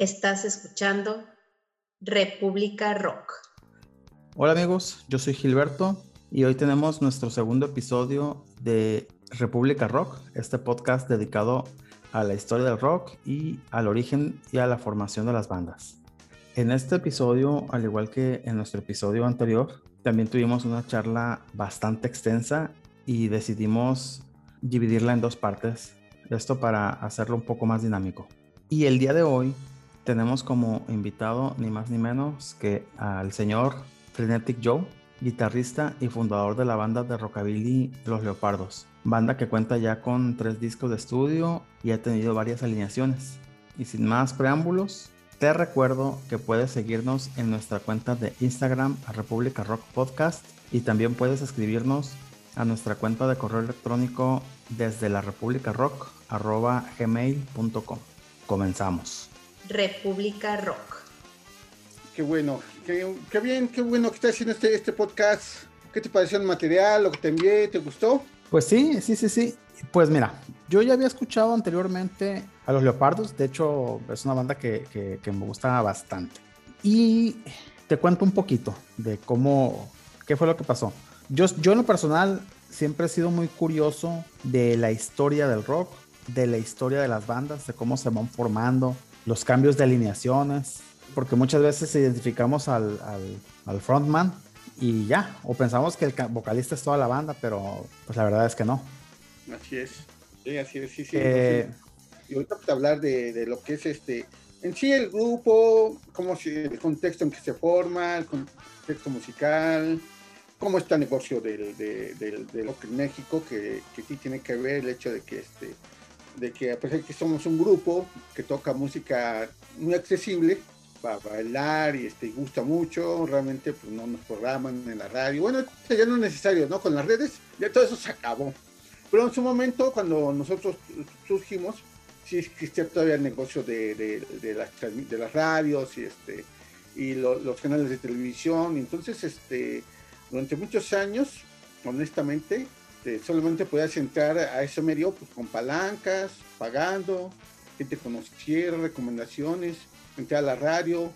Estás escuchando República Rock. Hola amigos, yo soy Gilberto y hoy tenemos nuestro segundo episodio de República Rock, este podcast dedicado a la historia del rock y al origen y a la formación de las bandas. En este episodio, al igual que en nuestro episodio anterior, también tuvimos una charla bastante extensa y decidimos dividirla en dos partes, esto para hacerlo un poco más dinámico. Y el día de hoy tenemos como invitado ni más ni menos que al señor Frenetic Joe, guitarrista y fundador de la banda de rockabilly Los Leopardos, banda que cuenta ya con tres discos de estudio y ha tenido varias alineaciones. Y sin más preámbulos, te recuerdo que puedes seguirnos en nuestra cuenta de Instagram a República Rock Podcast y también puedes escribirnos a nuestra cuenta de correo electrónico desde la República Rock gmail.com. Comenzamos. República Rock. Qué bueno, qué, bien, qué bueno que estás haciendo este, este podcast. ¿Qué te pareció el material, lo que te envié? ¿Te gustó? Pues sí, sí, sí, sí. Pues mira, yo ya había escuchado anteriormente a los Leopardos, de hecho es una banda que, que, me gusta bastante. Y te cuento un poquito de cómo, qué fue lo que pasó. Yo, yo en lo personal siempre he sido muy curioso de la historia del rock, de la historia de las bandas, de cómo se van formando, los cambios de alineaciones, porque muchas veces identificamos al, al, frontman y ya, o pensamos que el vocalista es toda la banda, pero pues la verdad es que no. Así es, sí, así es, sí, sí. Eh, y ahorita pues, hablar de, de, lo que es este, en sí el grupo, cómo el contexto en que se forma, el contexto musical, cómo está el negocio del, del, del, en México, que, que sí tiene que ver el hecho de que este de que a pesar de que somos un grupo que toca música muy accesible para bailar y este, gusta mucho, realmente pues no nos programan en la radio. Bueno, ya no es necesario, ¿no? Con las redes ya todo eso se acabó. Pero en su momento, cuando nosotros surgimos, sí existía todavía el negocio de, de, las, de las radios y, este, y los canales de televisión. Entonces, este, durante muchos años, honestamente, este, solamente podías entrar a ese medio pues, con palancas, pagando, gente conociera, recomendaciones, entrar a la radio,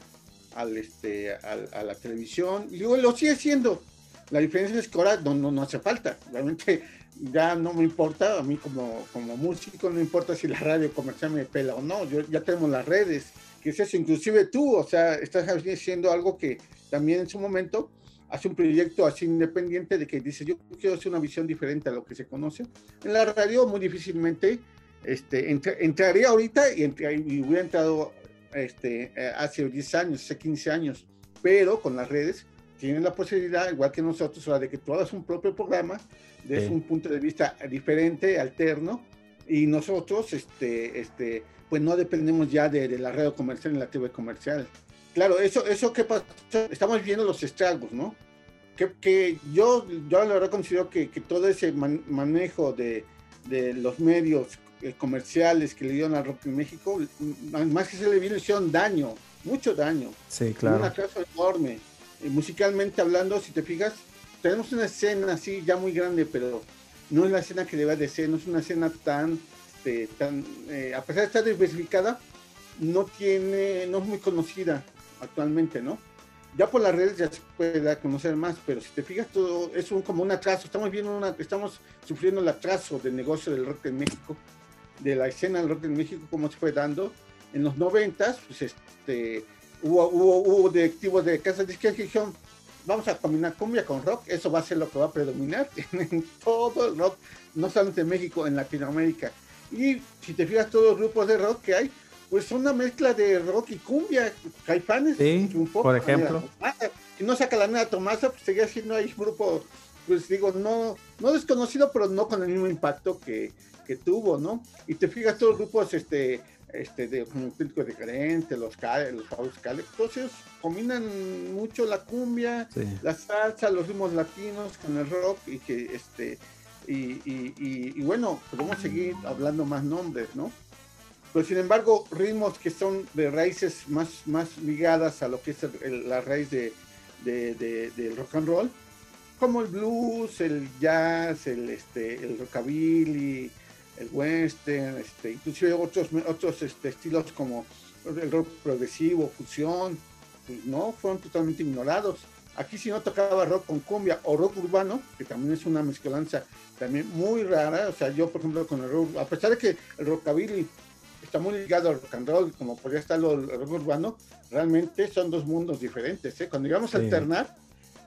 al, este, a, la televisión, y luego lo sigue siendo. La diferencia es que ahora no, no, hace falta, realmente ya no me importa, a mí como, como músico no importa si la radio comercial me pela o no, yo, ya tenemos las redes, que es eso, inclusive tú, o sea, estás haciendo algo que también en su momento hace un proyecto así independiente de que dice, yo quiero hacer una visión diferente a lo que se conoce. En la radio muy difícilmente este, entraría ahorita y, y, hubiera entrado este, eh, hace 10 años, hace 15 años, pero con las redes tienen la posibilidad, igual que nosotros, de que tú hagas un propio programa desde un punto de vista diferente, alterno, y nosotros, este, este, pues no dependemos ya de, de la radio comercial y la TV comercial. Claro, eso, eso que pasa, estamos viendo los estragos, ¿no? que, yo, yo la verdad considero que, todo ese manejo de, los medios eh, comerciales que le dieron al rock en México, más que se le vino, hicieron daño, mucho daño. Sí, claro. Un atraso enorme. Y musicalmente hablando, si te fijas, tenemos una escena así ya muy grande, pero no es la escena que debe de ser, no es una escena tan, este, tan eh, a pesar de estar diversificada, no tiene, no es muy conocida actualmente, ¿no? ya por las redes ya se puede dar a conocer más, pero si te fijas, todo es un, como un atraso. Estamos viendo una, estamos sufriendo el atraso del negocio del rock en México, de la escena del rock en México, como se fue dando. En los noventas, pues este, hubo, hubo, hubo directivos de casas de que dijeron, vamos a combinar cumbia con rock, eso va a ser lo que va a predominar en todo el rock, no solamente en México, en Latinoamérica. Y si te fijas, todos los grupos de rock que hay, pues una mezcla de rock y cumbia, caifanes, sí, un poco, por ejemplo. Si no saca la nena Tomasa, pues seguía siendo ahí un grupo, pues digo, no, no desconocido, pero no con el mismo impacto que, que tuvo, ¿no? Y te fijas, todos los grupos, este, este, de auténtico diferente, los los Fabulous Cale, entonces combinan mucho la cumbia, la salsa, los ritmos latinos con el rock y que, este, y, y, y, y bueno, podemos seguir hablando más nombres, ¿no? Pero sin embargo ritmos que son de raíces más, más ligadas a lo que es la raíz de, del rock and roll, como el blues, el jazz, el, este, el rockabilly, el western, este, inclusive otros, otros este, estilos como el rock progresivo, fusión, pues no, fueron totalmente ignorados. Aquí si no tocaba rock con cumbia o rock urbano, que también es una mezcolanza también muy rara, o sea, yo por ejemplo con el rock, a pesar de que el rockabilly está muy ligado al rock and roll, como podría estar el rock urbano, realmente son dos mundos diferentes. ¿eh? Cuando llegamos a alternar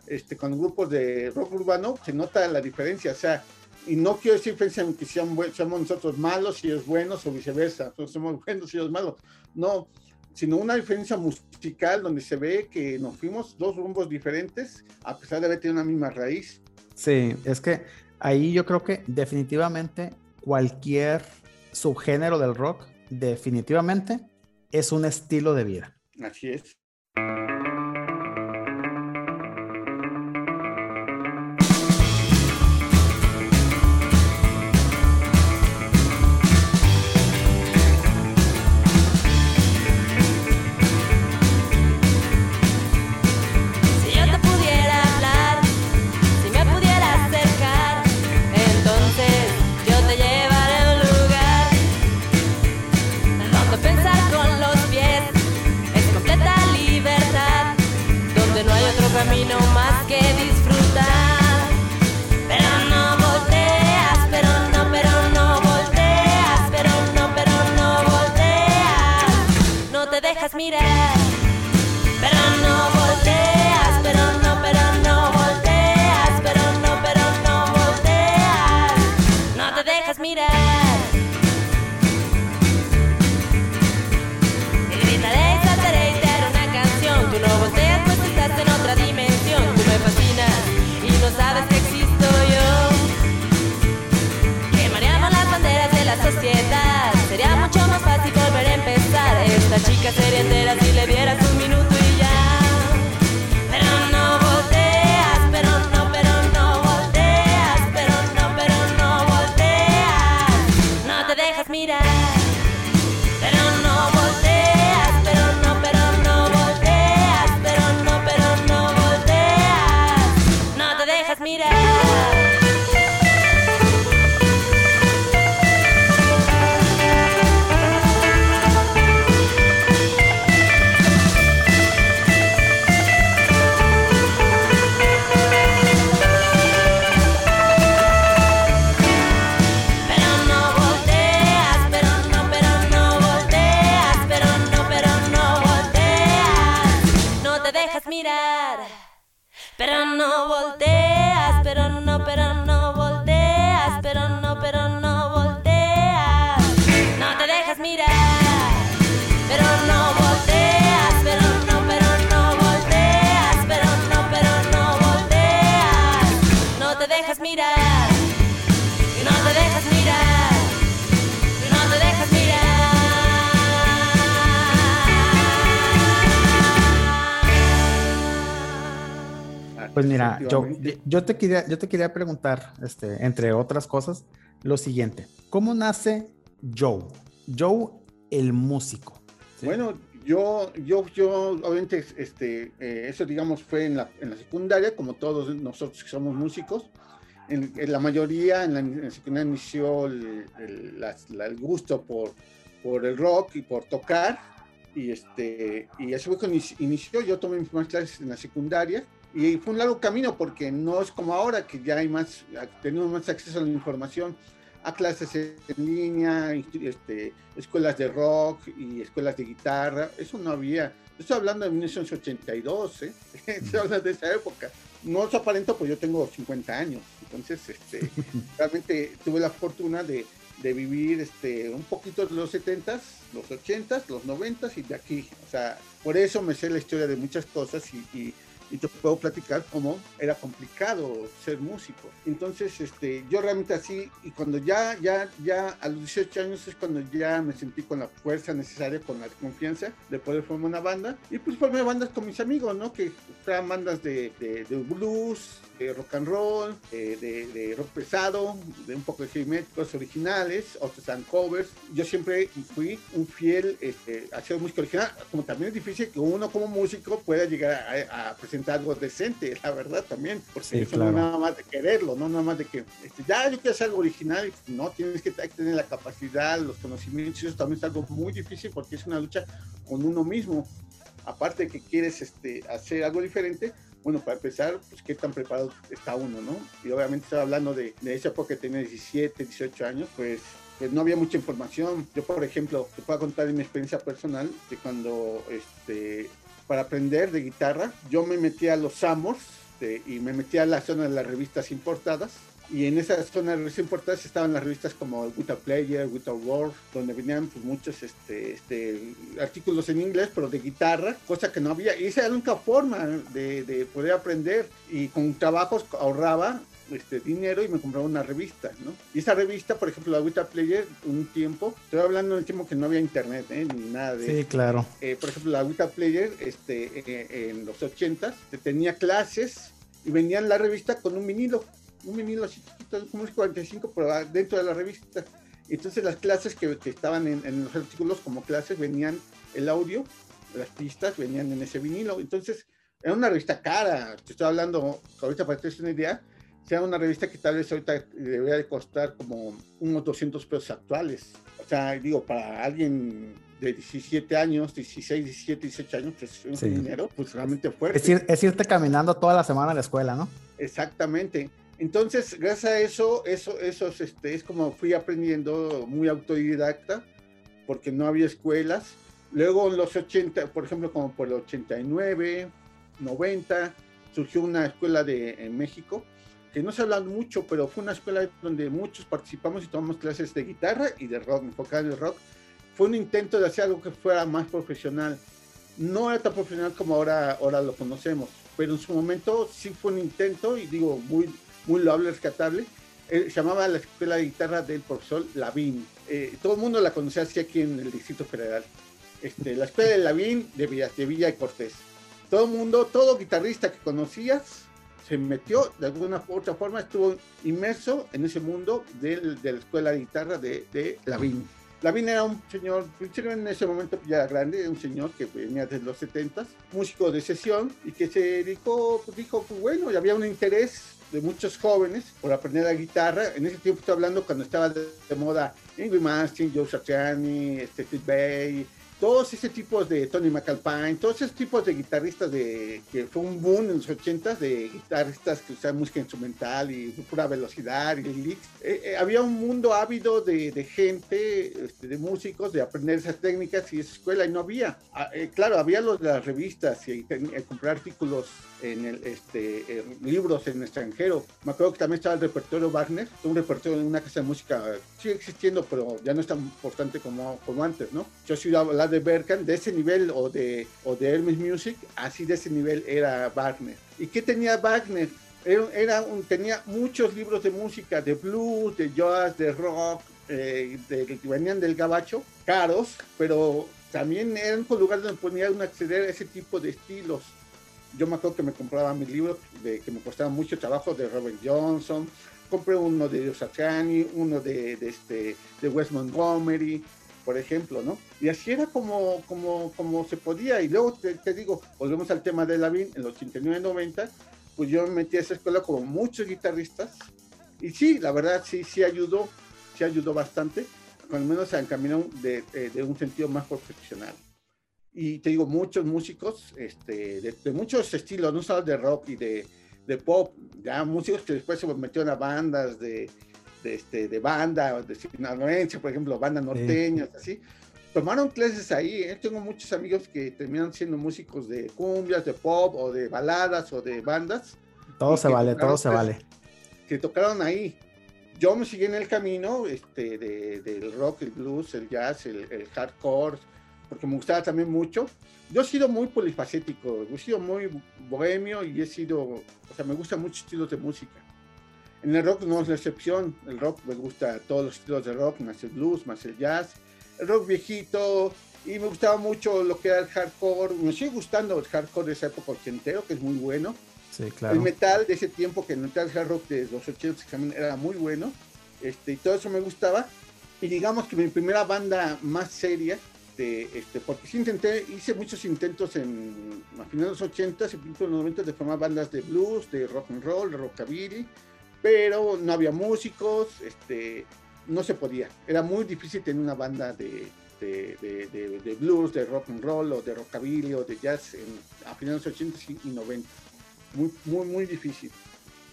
este, con grupos de rock urbano, se nota la diferencia, o sea, y no quiero decir que seamos nosotros malos y ellos buenos o viceversa, nosotros somos buenos y ellos malos, no, sino una diferencia musical donde se ve que nos fuimos dos rumbos diferentes a pesar de haber tenido una misma raíz. Sí, es que ahí yo creo que definitivamente cualquier subgénero del rock definitivamente es un estilo de vida. Así es. Yo, yo, te quería, yo te quería preguntar, este, entre otras cosas, lo siguiente. ¿Cómo nace Joe? Joe, el músico. Bueno, yo, yo, yo, obviamente, este, eh, eso digamos fue en la, en la, secundaria, como todos nosotros que somos músicos. En, la mayoría en la, secundaria inició el, el, gusto por, por el rock y por tocar. Y, este, y así fue cuando inició. Yo tomé mis primeras clases en la secundaria y fue un largo camino porque no es como ahora que ya hay más, tenemos más acceso a la información, a clases en línea, este, escuelas de rock y escuelas de guitarra. Eso no había. Estoy hablando de 1982, ¿eh? Estoy hablando de esa época. No es aparento, pues yo tengo 50 años. Entonces, este, realmente tuve la fortuna de, de vivir este, un poquito de los 70s, los 80s, los 90s y de aquí. O sea, por eso me sé la historia de muchas cosas y y te puedo platicar cómo era complicado ser músico. Entonces, este, yo realmente así, y cuando ya, ya, ya a los 18 años es cuando ya me sentí con la fuerza necesaria, con la confianza de poder formar una banda. Y pues formé bandas con mis amigos, ¿no? Que eran bandas de, de, blues, de rock and roll, eh, de, rock pesado, de un poco de heavy originales, otros están covers. Yo siempre fui un fiel este, hacer música original, como también es difícil que uno como músico pueda llegar a, presentar algo decente, la verdad también, porque eso no nada más de quererlo, no nada más de que este, ya yo quiero hacer algo original, no, tienes que tener la capacidad, los conocimientos, eso también es algo muy difícil porque es una lucha con uno mismo. Aparte de que quieres este, hacer algo diferente, bueno, para empezar, pues qué tan preparado está uno, ¿no? Y obviamente estaba hablando de, de esa época que tenía 17, 18 años, pues, pues no había mucha información. Yo, por ejemplo, te puedo contar mi experiencia personal de cuando, este, para aprender de guitarra, yo me metí a los Samos este, y me metí a la zona de las revistas importadas y en esa zona de revistas estaban las revistas como Guitar Player, Guitar World, donde venían pues, muchos este, este, artículos en inglés, pero de guitarra, cosa que no había. Y esa era la única forma de, de poder aprender. Y con trabajos ahorraba este, dinero y me compraba una revista, ¿no? Y esa revista, por ejemplo, la Guitar Player, un tiempo, estoy hablando en el tiempo que no había internet, ¿eh? ni nada de... Sí, claro. Eh, por ejemplo, la Guitar Player, este, eh, en los 80s, tenía clases y venían la revista con un vinilo un vinilo así chiquito, como es 45, pero dentro de la revista. Entonces las clases que, que estaban en, los artículos como clases venían el audio, las pistas venían en ese vinilo. Entonces era una revista cara, te estoy hablando, ahorita para que te una idea, sea una revista que tal vez ahorita debería de costar como unos 200 pesos actuales. O sea, digo, para alguien de 17 años, 16, 17, 18 años, que es un dinero, pues realmente fuerte. Es, es, irte caminando toda la semana a la escuela, ¿no? Exactamente. Entonces, gracias a eso, eso, eso este, es como fui aprendiendo muy autodidacta, porque no había escuelas. Luego en los 80, por ejemplo, como por el 89, 90, surgió una escuela de, en México, que no se habla mucho, pero fue una escuela donde muchos participamos y tomamos clases de guitarra y de rock, enfocada en el rock. Fue un intento de hacer algo que fuera más profesional. No era tan profesional como ahora, ahora lo conocemos, pero en su momento sí fue un intento y digo, muy, muy loable, rescatable. se llamaba la escuela de guitarra del profesor Lavín. Eh, todo el mundo la conocía así aquí en el Distrito Federal. Este, la escuela de Lavín de Villa, de Villa de Cortés. Todo el mundo, todo guitarrista que conocías, se metió de alguna u otra forma, estuvo inmerso en ese mundo de, la escuela de guitarra de, de Lavín. Lavín era un señor, en ese momento ya grande, un señor que venía desde los 70, músico de sesión y que se dedicó, pues dijo, pues bueno, y había un interés de muchos jóvenes por aprender la guitarra. En ese tiempo estoy hablando cuando estaba de, moda Ingrid Mastin, Joe Satriani, Steve Bay, todos ese tipos de Tony McAlpine, todos esos tipos de guitarristas de que fue un boom en los 80 de guitarristas que usaban música instrumental y pura velocidad y licks. Eh, eh, había un mundo ávido de, de gente, este, de músicos, de aprender esas técnicas y esa escuela y no había. Ah, eh, claro, había los las revistas y, comprar artículos en el, este, libros en extranjero. Me acuerdo que también estaba el repertorio Wagner, un repertorio en una casa de música, sigue existiendo, pero ya no es tan importante como, como antes, ¿no? Yo sí hablaba de Berkan, de ese nivel, o de, o de Hermes Music, así de ese nivel era Wagner. ¿Y qué tenía Wagner? Era, un, tenía muchos libros de música, de blues, de jazz, de rock, eh, que venían del gabacho, caros, pero también era un lugar donde podía acceder a ese tipo de estilos. Yo me acuerdo que me compraba mis libros de, que me costaban mucho trabajo de Robert Johnson, compré uno de Satriani, uno de, de, este, de Wes Montgomery, por ejemplo, ¿no? Y así era como, como, como se podía. Y luego te, digo, volvemos al tema de Lavín, en los 89-90, pues yo me metí a esa escuela como muchos guitarristas. Y sí, la verdad, sí, sí ayudó, sí ayudó bastante, al menos se encaminó de, de, de un sentido más profesional. Y te digo, muchos músicos este, de, muchos estilos, no solo de rock y de, de pop, ya músicos que después se metieron a bandas de, de, este, de banda, de sinaloense, por ejemplo, banda norteñas, así. Tomaron clases ahí, ¿eh? tengo muchos amigos que terminan siendo músicos de cumbias, de pop o de baladas o de bandas. Todo se vale, todo se vale. Que tocaron ahí. Yo me seguí en el camino este, de, del rock, el blues, el jazz, el, el hardcore, porque me gustaba también mucho. Yo he sido muy polifacético, he sido muy bohemio y he sido, o sea, me gustan muchos estilos de música. En el rock no es la excepción. El rock me gusta todos los estilos de rock, más el blues, más el jazz. El rock viejito. Y me gustaba mucho lo que era el hardcore. Me sigue gustando el hardcore de esa época ochentero, que es muy bueno. Sí, claro. El metal de ese tiempo, que el metal hard rock de los 80 también era muy bueno, este, y todo eso me gustaba. Y digamos que mi primera banda más seria, de, este, porque sí intenté, hice muchos intentos en, a finales de los 80, y principios de los 90 de formar bandas de blues, de rock and roll, de rockabilly, pero no había músicos, este, no se podía. Era muy difícil tener una banda de, de, de, blues, de rock and roll o de rockabilly o de jazz en, a finales de los 80 y 90. Muy, muy, muy difícil.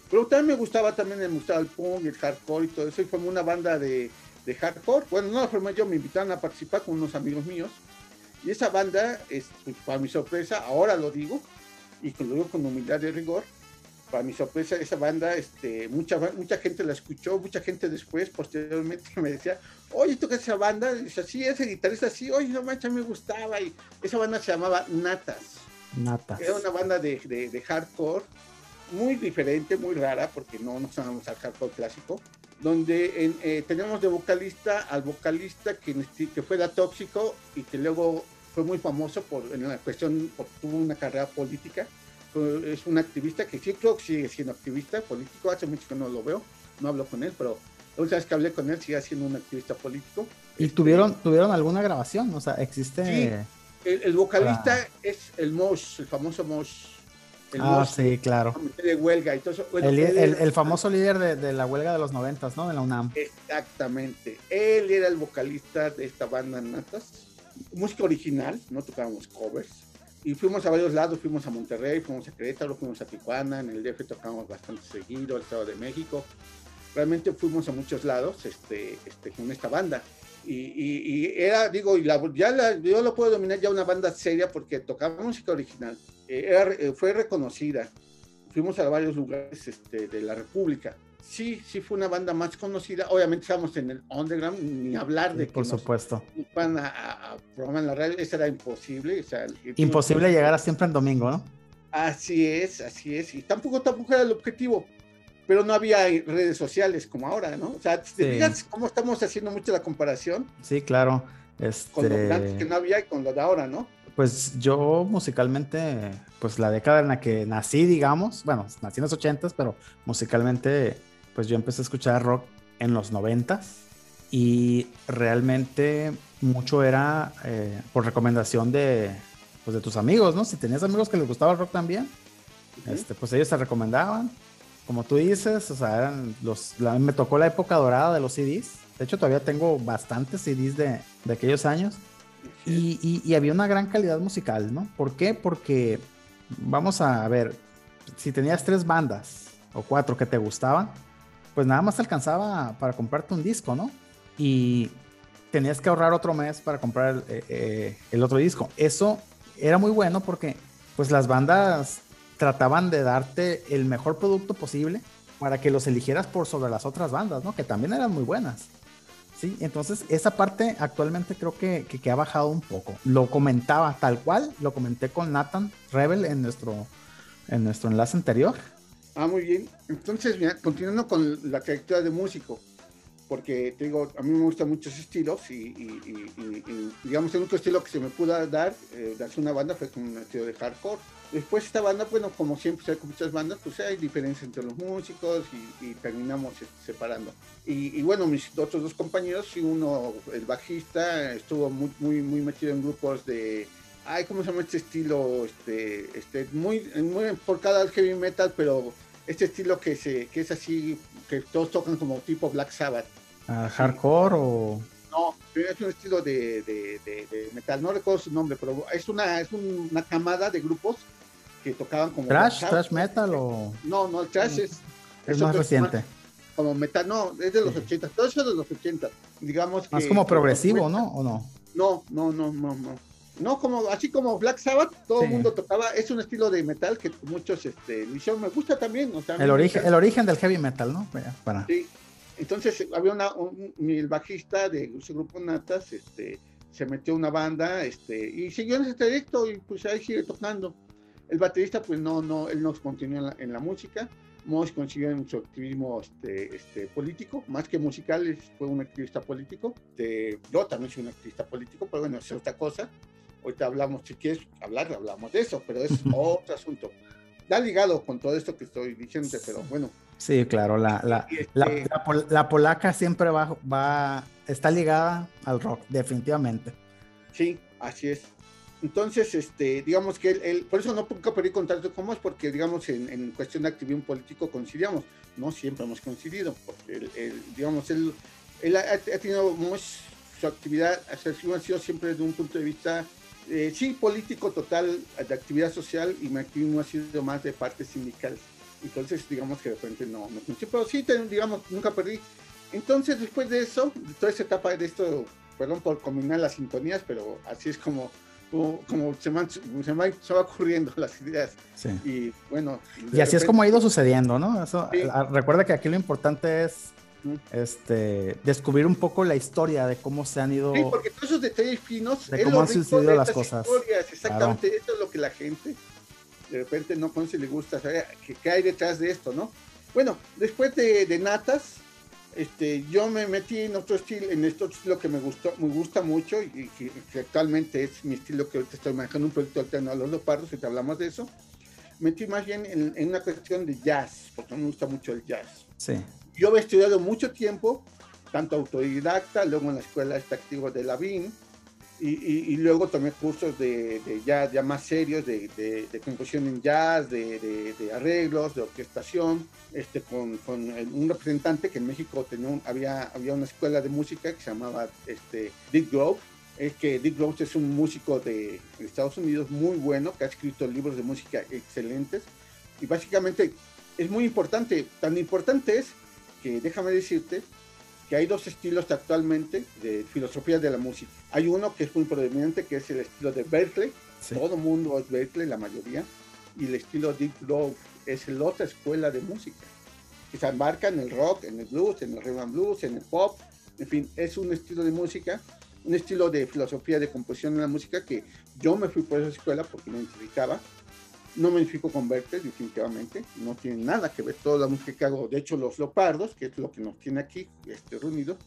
Pero también me gustaba, también me gustaba el punk el hardcore y todo eso. Y formé una banda de, hardcore. Bueno, no la formé yo, me invitaron a participar con unos amigos míos. Y esa banda, es, pues, para mi sorpresa, ahora lo digo, y lo digo con humildad y rigor, para mi sorpresa, esa banda, este, mucha, mucha gente la escuchó, mucha gente después, posteriormente, me decía, oye, ¿tú qué esa banda? Y dice, sí, ese guitarrista, sí, oye, no mancha, me gustaba. Y esa banda se llamaba Natas. Natas. Era una banda de, de, de hardcore muy diferente, muy rara, porque no nos llamamos al hardcore clásico, donde en, eh, tenemos de vocalista al vocalista que, que fue da tóxico y que luego fue muy famoso por en la cuestión, por, tuvo una carrera política. Es un activista que sí creo que sigue siendo activista político, hace mucho que no lo veo, no hablo con él, pero la última vez que hablé con él sigue siendo un activista político. ¿Y tuvieron, tuvieron alguna grabación? O sea, existe... Sí, el, el vocalista ah. es el Mosh, el famoso Mosh el ah, sí, claro. De huelga y todo eso. Bueno, el, el, el, famoso líder de, de, la huelga de los noventas, ¿no? De la UNAM. Exactamente. Él era el vocalista de esta banda Natas. Música original, no tocábamos covers. Y fuimos a varios lados, fuimos a Monterrey, fuimos a Querétaro, fuimos a Tijuana, en el DF tocamos bastante seguido, al Estado de México. Realmente fuimos a muchos lados este, este, con esta banda. Y, y, y, era, digo, y la, ya la, yo lo puedo dominar ya una banda seria porque tocaba música original, eh, era, eh, fue reconocida. Fuimos a varios lugares este, de la República. Sí, sí fue una banda más conocida. Obviamente estábamos en el underground, ni hablar de que Por supuesto. Van a, a, programar en la radio, eso era imposible. O sea, imposible llegar a siempre en domingo, ¿no? Así es, así es. Y tampoco, tampoco era el objetivo pero no había redes sociales como ahora, ¿no? O sea, ¿te fijas cómo estamos haciendo mucho la comparación? Sí, claro. Este... Con lo antes que no había y con lo de ahora, ¿no? Pues yo musicalmente, pues la década en la que nací, digamos, bueno, nací en los ochentas, pero musicalmente, pues yo empecé a escuchar rock en los noventas y realmente mucho era eh, por recomendación de, pues de tus amigos, ¿no? Si tenías amigos que les gustaba el rock también, este, pues ellos te recomendaban como tú dices, o sea, eran los, me tocó la época dorada de los CDs. De hecho, todavía tengo bastantes CDs de, de aquellos años. Y, y, y, había una gran calidad musical, ¿no? ¿Por qué? Porque, vamos a ver, si tenías tres bandas o cuatro que te gustaban, pues nada más alcanzaba para comprarte un disco, ¿no? Y tenías que ahorrar otro mes para comprar el, eh, eh, el otro disco. Eso era muy bueno porque, pues las bandas trataban de darte el mejor producto posible para que los eligieras por sobre las otras bandas, ¿no? Que también eran muy buenas. Sí, entonces esa parte actualmente creo que, que, que, ha bajado un poco. Lo comentaba tal cual, lo comenté con Nathan Rebel en nuestro, en nuestro enlace anterior. Ah, muy bien. Entonces, mira, continuando con la trayectoria de músico, porque te digo, a mí me gustan muchos estilos y, digamos, el único estilo que se me pudo dar, eh, darse una banda fue con un estilo de hardcore Después esta banda, bueno, como siempre hay con muchas bandas, pues hay diferencias entre los músicos y, terminamos separando. Y, bueno, mis otros dos compañeros, y uno, el bajista, estuvo muy, muy, muy metido en grupos de, ay, ¿cómo se llama este estilo? Este, este, muy, muy enfocado al heavy metal, pero este estilo que, se, que es así, que todos tocan como tipo Black Sabbath. ¿A hardcore o...? No, es un estilo de, de, de, de, metal, no recuerdo su nombre, pero es una, es una camada de grupos que tocaban como... ¿Trash? ¿Trash metal o...? No, no, el trash es... Es más reciente. como metal, no, es de los sí. 80, todo eso es de los 80, digamos Más como progresivo, ¿no? ¿O no? No, no, no, no, no. No, como, así como Black Sabbath, todo el sí. mundo tocaba, es un estilo de metal que muchos, este, me gusta también. O sea, el, origen, el origen del heavy metal, ¿no? Para... Sí, entonces había una, un, el bajista de ese grupo Natas, este, se metió a una banda, este, y siguió en ese trayecto y pues ahí sigue tocando. El baterista, pues no, no, él no continuó en la, en la música. Moss consiguió en su activismo este, este, político, más que musical, fue un activista político. Yo también soy un activista político, pero bueno, es otra cosa. Ahorita hablamos, si quieres hablar, hablamos de eso, pero es otro asunto. da ligado con todo esto que estoy diciendo, pero bueno. Sí, claro, la, la, la, Este- la polaca siempre va, va, está ligada al rock, definitivamente. Sí, así es. Entonces, este, digamos que él, él- por eso no nunca perdí contacto con Moss, porque digamos en, en cuestión de activismo político coincidíamos, no siempre hemos coincidido, porque él, él, digamos, él, él ha, ha tenido Moss, su actividad ha sido siempre desde un punto de vista, eh, sí, político total, de actividad social, y mi activismo ha sido más de parte sindical. Entonces, digamos que de repente no, no pero sí, digamos, nunca perdí. Entonces, después de eso, de toda esa etapa de esto, perdón por combinar las sintonías, pero así es como, como, como se, van, se, va ocurriendo las ideas. Sí. Y bueno. Y así es repente- como ha ido sucediendo, ¿no? Eso, Sí. recuerda que aquí lo importante es. Este, descubrir un poco la historia de cómo se han ido. Sí, porque todos esos detalles finos. De cómo han sucedido las cosas. historias, exactamente, eso es lo que la gente de repente no conoce y le gusta saber qué, qué hay detrás de esto, ¿no? Bueno, después de, de Natas, este, yo me metí en otro estilo, en este otro estilo que me gustó, me gusta mucho y que, que actualmente es mi estilo que ahorita estoy manejando un proyecto alterno a los leopardos, y te hablamos de eso. Metí más bien en, en una cuestión de jazz, porque me gusta mucho el jazz Sí. Yo había estudiado mucho tiempo, tanto autodidacta, luego en la escuela este activo de la BIM, y, y- y luego tomé cursos de, de jazz ya más serios, de, de, de composición en jazz, de, arreglos, de orquestación, este, con, con un representante que en México tenía un- había, había una escuela de música que se llamaba este, Dick Grove, es que Dick Grove es un músico de Estados Unidos muy bueno, que ha escrito libros de música excelentes, y básicamente es muy importante, tan importante es que déjame decirte que hay dos estilos actualmente de filosofía de la música. Hay uno que es muy predominante, que es el estilo de Berkeley, sí. todo mundo es Berkeley, la mayoría, y el estilo Deep Grove es la otra escuela de música, que se embarca en el rock, en el blues, en el rhythm blues, en el pop, en fin, es un estilo de música, un estilo de filosofía de composición en la música que yo me fui por esa escuela porque me identificaba, no me identifico con Berkeley, definitivamente. No tiene nada que ver toda la música que hago. De hecho, Los Leopardos, que es lo que nos tiene aquí este, reunidos,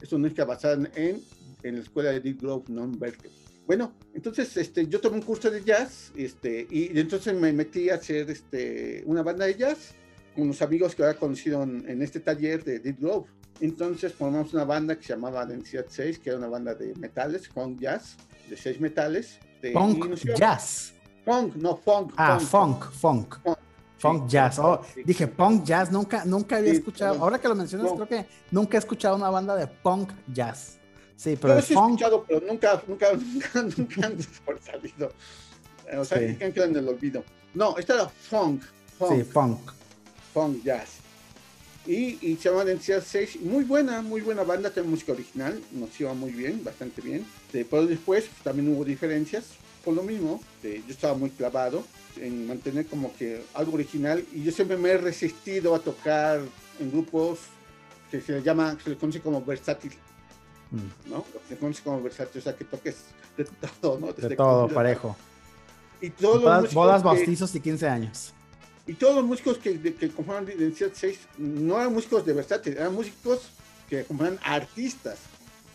es una música basada en, en la escuela de Deep Grove, no en Berkeley. Bueno, entonces este, yo tomé un curso de jazz este, y entonces me metí a hacer este, una banda de jazz con unos amigos que había conocido en, en este taller de Deep Grove. Entonces formamos una banda que se llamaba Densidad 6, que era una banda de metales, funk jazz, de seis metales. De, Punk jazz. Funk, no, funk. Ah, funk, funk. Funk. Funk Sí, jazz. Oh, sí. dije punk jazz, nunca, nunca había Sí, escuchado. Ahora que lo mencionas, creo que nunca he escuchado una banda de punk jazz. Sí, Yo pero el los he funk. escuchado, pero nunca, nunca, nunca, nunca han. Eh, O sea, Sí. que han quedado en el olvido. No, esta era funk, funk, Sí, funk. funk jazz. Y, y se llama Densidad 6, muy buena, muy buena banda, tiene música original, nos iba muy bien, bastante bien. Eh, pero después pues, también hubo diferencias, por lo mismo, eh, yo estaba muy clavado en mantener como que algo original y yo siempre me he resistido a tocar en grupos que se le llama, se le conoce como versátil. Mm, ¿no? Se conoce como versátil, o sea, que toques de todo, ¿no? De todo, comida, parejo. Y todos los Bodas, músicos bodas bautizos y 15 años. y todos los músicos que, de- que conforman Densidad 6 no eran músicos de versátil, eran músicos que conforman artistas.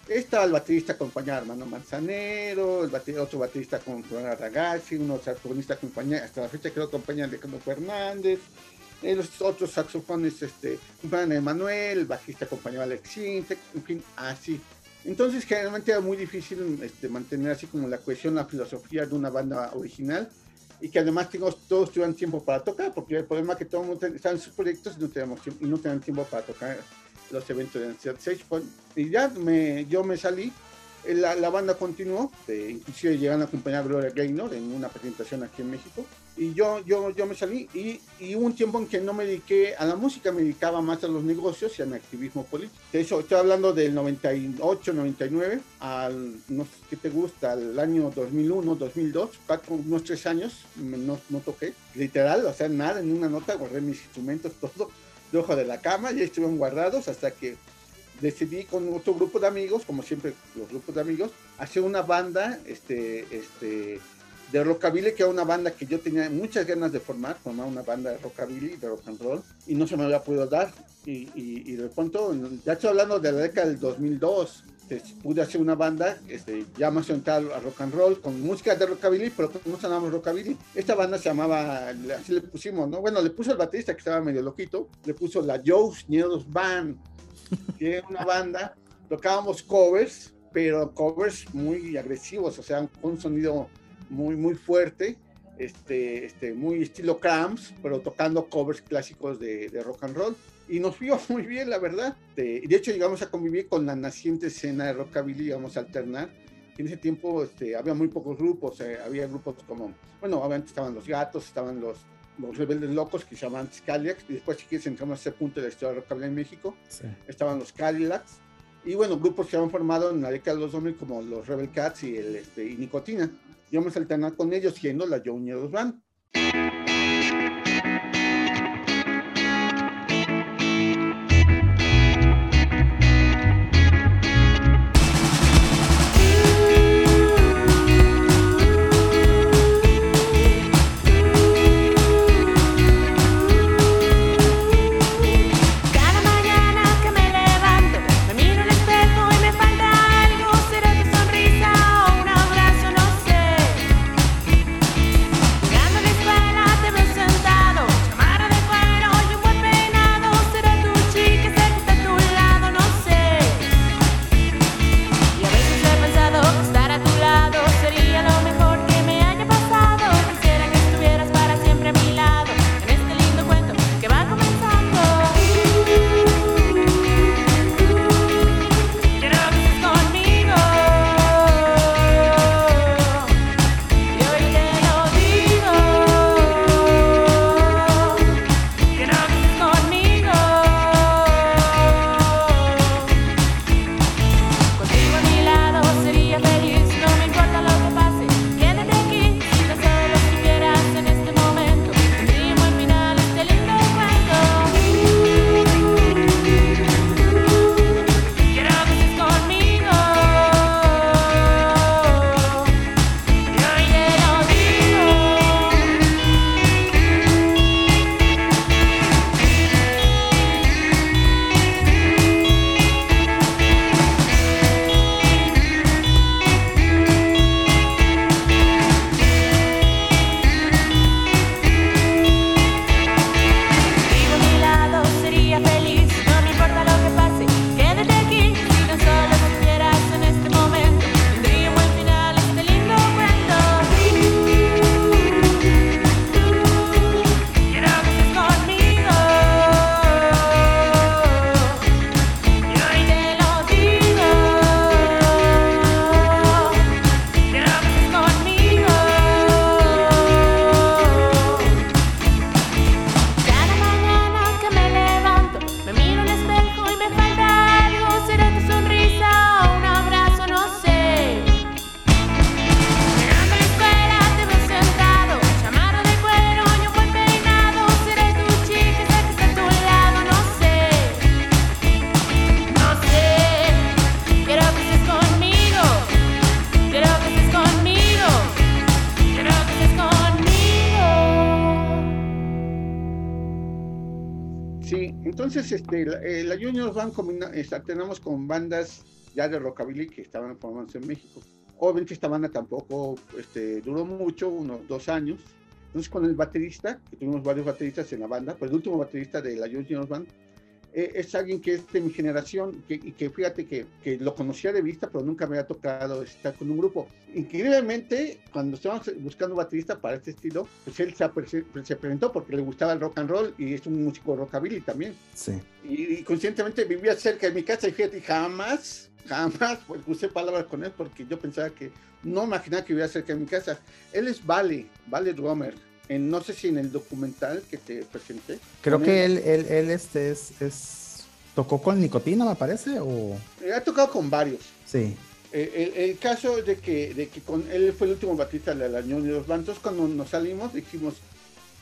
Estaba el baterista acompañaba a Hermano Manzanero, el bate- otro baterista acompañaba a Ragazzi, uno saxofonista acompañaba, hasta la fecha creo acompaña Alejandro Fernández, eh, los otros saxofones este, acompañaban a Emanuel, el bajista acompañaba a Alex Sintek, en fin, así. Entonces generalmente era muy difícil este, mantener así como la cohesión, la filosofía de una banda original y que además todos tuvieran tiempo para tocar, porque el problema es que todo el mundo está en sus proyectos y no tiempo, y no tenían tiempo para tocar los eventos de 6. Pues, y ya me, yo me salí, eh, la, la banda continuó, eh, inclusive llegan a acompañar a Gloria Gaynor en una presentación aquí en México, y yo, yo, yo me salí, y, y hubo un tiempo en que no me dediqué a la música, me dedicaba más a los negocios y a mi activismo político. De hecho, estoy hablando del 98, 99, al, no sé qué te gusta, al año 2001, 2002, cuatro, unos tres años, no, no toqué, literal, o sea, nada, en una nota, guardé mis instrumentos, todo, debajo de la cama, ya estuvieron guardados hasta que decidí con otro grupo de amigos, como siempre los grupos de amigos, hacer una banda este, este, de rockabilly, que era una banda que yo tenía muchas ganas de formar, formar una banda de rockabilly, de rock and roll, y no se me había podido dar. Y, y, y de pronto, ya estoy hablando de la década del 2002, pude hacer una banda este, ya más a rock and roll, con música de rockabilly, pero no sonamos rockabilly. Esta banda se llamaba, así le pusimos, ¿no? Bueno, le puso el baterista que estaba medio loquito, le puso la Joe's Niedos Band, que era una banda, tocábamos covers, pero covers muy agresivos, o sea, con un sonido muy, muy fuerte. Este, este, muy estilo Cramps, pero tocando covers clásicos de, de rock and roll y nos vio muy bien, la verdad. De, de hecho, llegamos a convivir con la naciente escena de rockabilly, íbamos a alternar. En ese tiempo este, había muy pocos grupos, eh, había grupos como, bueno, obviamente estaban los gatos, estaban los, los rebeldes locos que se llamaban Cadillacs, y después si quieres entramos a ese punto de la historia de rockabilly en México, sí. estaban los Cadillacs, y bueno, grupos que habían formado en la década de los 2000 como los Rebel Cats y, el, este, y Nicotina. Íbamos a alternar con ellos siendo la Joe Niedos Band. Tenemos con bandas ya de rockabilly que estaban formándose en México. Obviamente esta banda tampoco este, duró mucho, unos dos años. Entonces con el baterista, que tuvimos varios bateristas en la banda, pues el último baterista de la Juniors Band, eh, es alguien que es de mi generación que, y que fíjate que, que, lo conocía de vista, pero nunca me había tocado estar con un grupo. Increíblemente, cuando estábamos buscando baterista para este estilo, pues él se, se, presentó porque le gustaba el rock and roll y es un músico rockabilly también. Sí. Y, y conscientemente vivía cerca de mi casa y fíjate, jamás, jamás pues, usé palabras con él porque yo pensaba que no imaginaba que vivía cerca de mi casa. Él es Vale, Vale Drummer en, no sé si en el documental que te presenté. Creo que él, él, él, este es, es, tocó con nicotina, me parece, o... Ha tocado con varios. Sí. El, el, el caso de que, de que con él fue el último batista de la Unión de los Bandos, cuando nos salimos dijimos,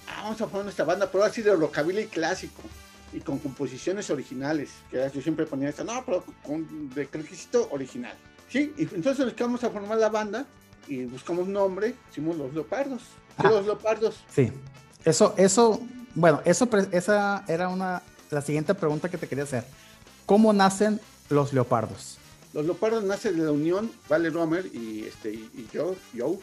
ah, vamos a poner nuestra banda, pero así de rockabilly clásico y con composiciones originales, que yo siempre ponía esta, no, pero con de requisito original. Sí, y entonces nos quedamos a formar la banda y buscamos nombre, hicimos los leopardos. Los leopardos. Sí. Eso, eso, bueno, eso, esa era una, la siguiente pregunta que te quería hacer. ¿Cómo nacen los leopardos? Los Leopardos nace de la unión Vale Romer y, este, y Joe, Joe,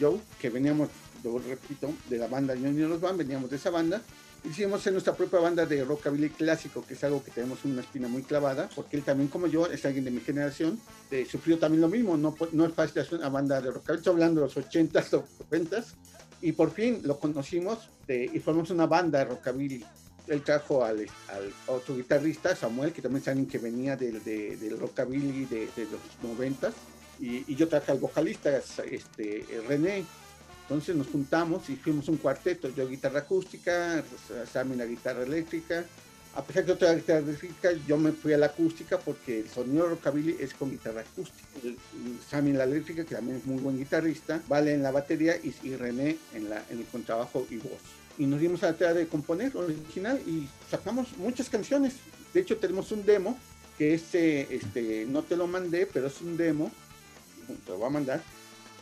Joe, que veníamos, lo repito, de la banda Union los Van, veníamos de esa banda. Hicimos en nuestra propia banda de rockabilly clásico, que es algo que tenemos una espina muy clavada, porque él también, como yo, es alguien de mi generación, eh, sufrió también lo mismo. No, no es fácil hacer una banda de rockabilly, estoy hablando de los 80s, los 90s, y por fin lo conocimos y formamos una banda de rockabilly él trajo al, al, otro guitarrista, Samuel, que también alguien que venía del, del rockabilly de, los noventas, y, y, yo traje al vocalista, este, René. Entonces nos juntamos y fuimos un cuarteto, yo guitarra acústica, Sammy la guitarra eléctrica. A pesar que guitarra eléctrica, yo me fui a la acústica porque el sonido rockabilly es con guitarra acústica. Sammy la eléctrica, que también es muy buen guitarrista, Vale en la batería y, y René en, la, en el contrabajo y voz y nos dimos a la tarea de componer original y sacamos muchas canciones. De hecho, tenemos un demo que este, este, no te lo mandé, pero es un demo, te lo voy a mandar.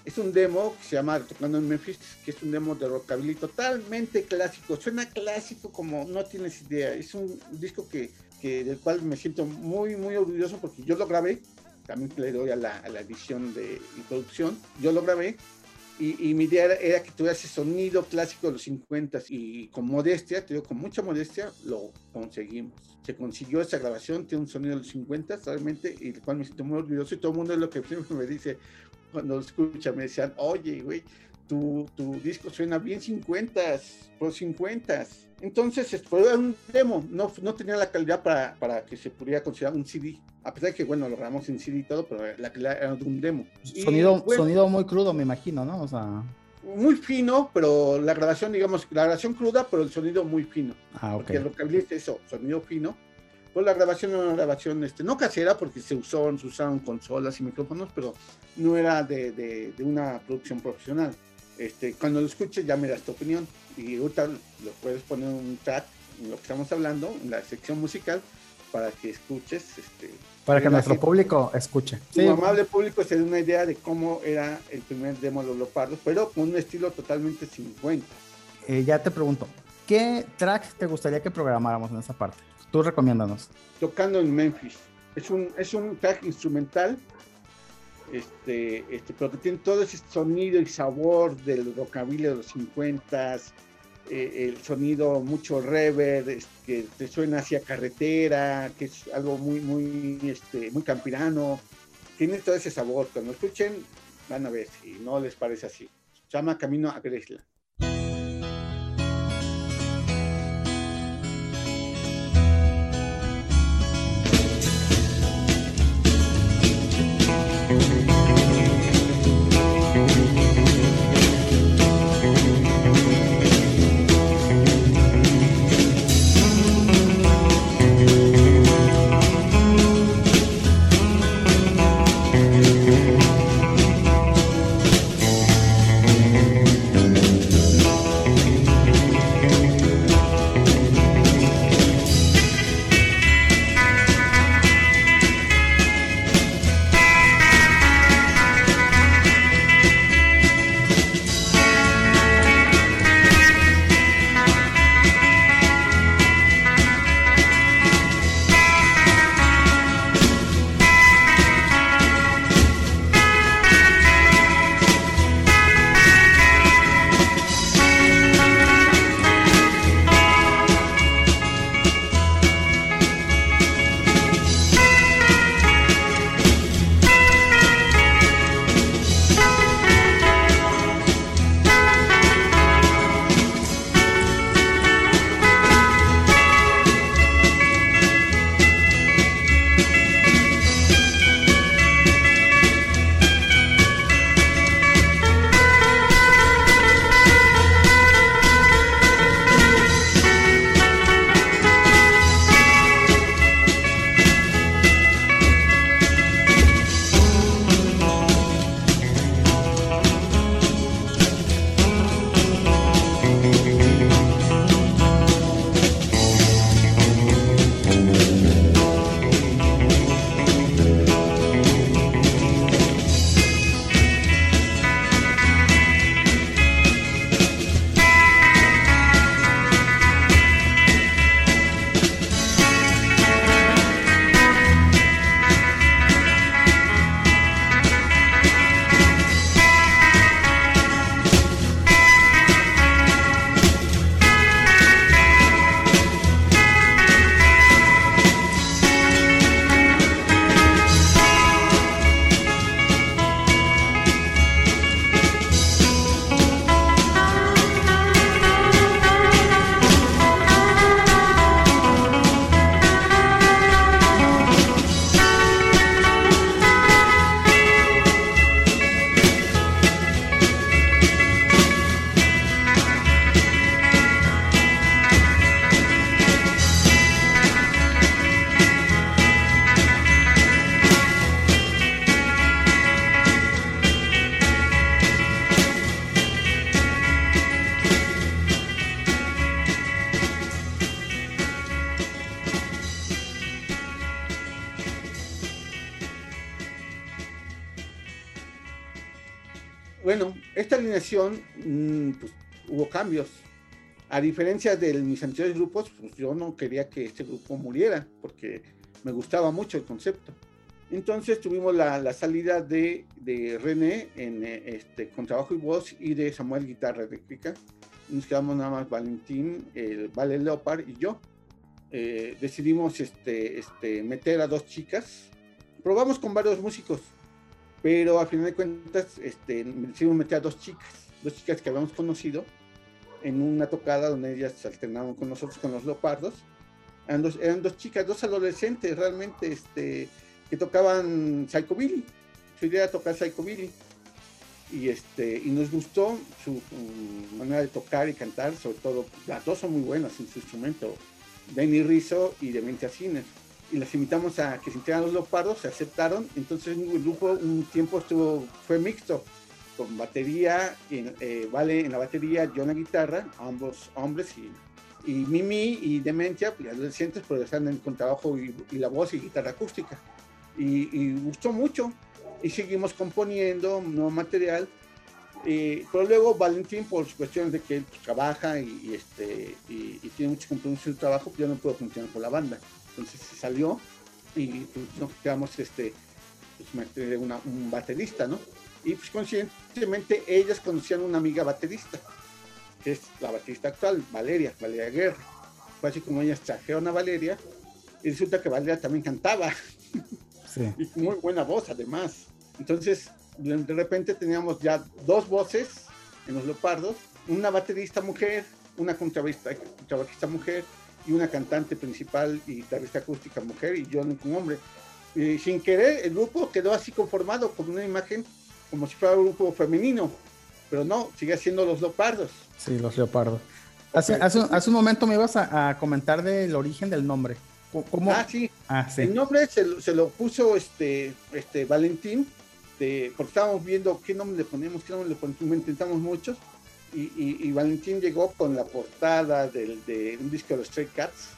Es un demo que se llama Tocando en Memphis, que es un demo de rockabilly totalmente clásico. Suena clásico como no tienes idea. Es un disco que, que del cual me siento muy, muy orgulloso porque yo lo grabé. También le doy a la, a la edición de y producción. Yo lo grabé y, mi idea era, que tuviera ese sonido clásico de los 50 y con modestia, te digo, con mucha modestia, lo conseguimos. Se consiguió esa grabación, tiene un sonido de los 50 realmente, y el cual me siento muy orgulloso y todo el mundo es lo que siempre me dice cuando lo escucha, me decían, oye, güey, tu, tu disco suena bien 50, por 50. Entonces fue un demo, no, no tenía la calidad para, para, que se pudiera considerar un CD. A pesar de que, bueno, lo grabamos en CD y todo, pero la calidad era de un demo. Sonido, sonido muy crudo, me imagino, ¿no? O sea... Muy fino, pero la grabación, digamos, la grabación cruda, pero el sonido muy fino. Ah, ok. Porque lo que hablé es eso, sonido fino. Pues la grabación era una grabación, este, no casera, porque se, usó, se usaron consolas y micrófonos, pero no era de, de, de una producción profesional. Este, cuando lo escuches ya me das tu opinión y ahorita lo puedes poner un track en lo que estamos hablando, en la sección musical, para que escuches. Este, para que nuestro público escuche. Tu amable público se dé una idea de cómo era el primer demo de los Leopardos, pero con un estilo totalmente 50. Eh, ya te pregunto, ¿qué track te gustaría que programáramos en esa parte? Tú recomiéndanos. Tocando en Memphis. Es un, es un track instrumental este, este, pero que tiene todo ese sonido y sabor del rockabilly de los 50 eh, el sonido mucho reverb, que te suena hacia carretera, que es algo muy, muy, este, muy campirano. Tiene todo ese sabor. Cuando escuchen, van a ver si no les parece así. Se llama Camino a Gresla. Bueno, esta alineación, mm, pues hubo cambios. A diferencia de mis anteriores grupos, pues yo no quería que este grupo muriera, porque me gustaba mucho el concepto. Entonces tuvimos la, salida de, René en, eh, este, con trabajo y voz y de Samuel guitarra eléctrica. Nos quedamos nada más Valentín, el Vale Leopard y yo. Eh, decidimos este, este, meter a dos chicas. Probamos con varios músicos, pero a final de cuentas este, decidimos meter a dos chicas, dos chicas que habíamos conocido en una tocada donde ellas se alternaban con nosotros, con los leopardos. Eran dos, chicas, dos adolescentes realmente, este, que tocaban Psycho Billy. Su idea era tocar Psycho Billy. Y, este, y nos gustó su, manera de tocar y cantar, sobre todo, las dos son muy buenas en su instrumento, Danny Rizzo y Dementia Cines. Y las invitamos a que se integraran los leopardos, se aceptaron, entonces el grupo un tiempo estuvo, fue mixto, con batería, en, eh, Vale en la batería, yo en la guitarra, ambos hombres, y, y Mimi y Dementia, pues, adolescentes, pero están con trabajo y, y la voz y guitarra acústica y, gustó mucho y seguimos componiendo nuevo material. Pero luego Valentín, por cuestiones de que él trabaja y, este, y, tiene mucho compromiso en su trabajo, pues ya no pudo funcionar con la banda. Entonces se salió y pues, nos quedamos este, pues, una, un baterista, ¿no? Y pues coincidentemente ellas conocían una amiga baterista, que es la baterista actual, Valeria, Valeria Guerra. Fue así como ellas trajeron a Valeria y resulta que Valeria también cantaba. Y muy buena voz además. Entonces, de repente teníamos ya dos voces en los leopardos, una baterista mujer, una contrabajista, mujer y una cantante principal y guitarrista acústica mujer y yo un hombre. Y sin querer, el grupo quedó así conformado con una imagen como si fuera un grupo femenino, pero no, sigue siendo los leopardos. Sí, los leopardos. Hace, hace, hace un momento me ibas a, a comentar del origen del nombre. Ah, ah, sí. El nombre se, lo puso este, este Valentín, de, porque estábamos viendo qué nombre le ponemos, qué nombre le ponemos, intentamos muchos. Y, Valentín llegó con la portada del, de un disco de los Stray Cats,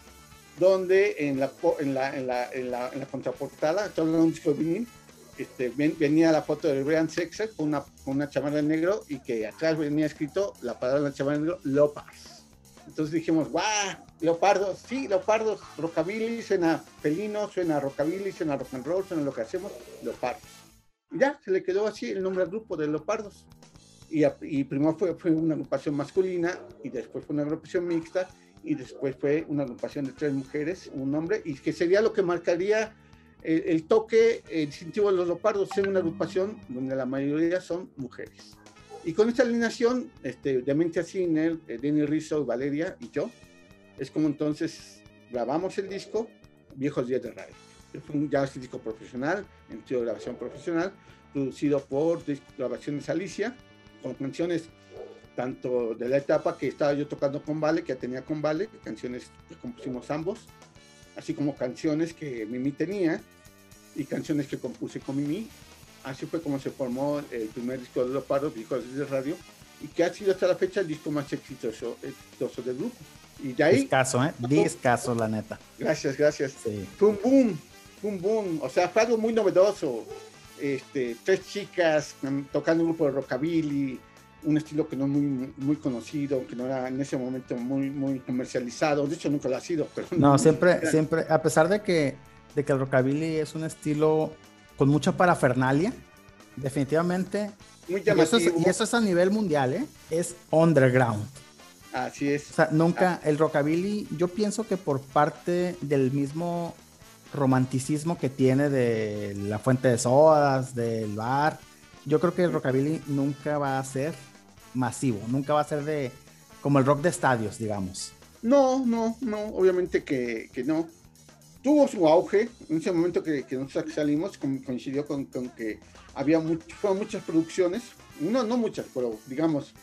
donde en la, en la, en la, contraportada, de un disco de vinil, este, venía la foto de Brian Sexer con una, una chamarra negro y que atrás venía escrito la palabra de la chamarra negro, Lopas. Entonces dijimos, ¡guau! Leopardos, sí, leopardos, rockabilly, suena felino, suena rockabilly, suena rock and roll, suena lo que hacemos, leopardos. Ya, se le quedó así el nombre al grupo de leopardos. Y, y primero fue, fue una agrupación masculina, y después fue una agrupación mixta, y después fue una agrupación de tres mujeres, un hombre, y que sería lo que marcaría el, toque, el distintivo de los leopardos, ser una agrupación donde la mayoría son mujeres. Y con esta alineación, este, Dementia Ciner, eh, Denny Rizzo, Valeria y yo, es como entonces grabamos el disco Viejos Días de Radio. Fue un, ya este disco profesional, en de grabación profesional, producido por Grabaciones Alicia, con canciones tanto de la etapa que estaba yo tocando con Vale, que tenía con Vale, canciones que compusimos ambos, así como canciones que Mimi tenía y canciones que compuse con Mimi Así fue como se formó el primer disco de Los Paros, Hijos de Radio, y que ha sido hasta la fecha el disco más exitoso, exitoso del grupo. Y de ahí... Discaso, ¿eh? Discaso, la neta. Gracias, gracias. Sí. Fue un boom, fue un boom. O sea, fue algo muy novedoso. Este, tres chicas tocando un grupo de rockabilly, un estilo que no es muy, muy conocido, que no era en ese momento muy, muy comercializado. De hecho, nunca lo ha sido. Pero no, siempre, siempre, a pesar de que, de que el rockabilly es un estilo con mucha parafernalia, definitivamente. Muy y, eso es, y eso es a nivel mundial, ¿eh? Es underground. Así es. O sea, nunca, el rockabilly, yo pienso que por parte del mismo romanticismo que tiene de la fuente de sodas, del bar, yo creo que el rockabilly nunca va a ser masivo, nunca va a ser de como el rock de estadios, digamos. No, no, no, obviamente que, que no tuvo su auge en ese momento que, que nosotros salimos, coincidió con, que había muchas producciones, no, no muchas, pero digamos,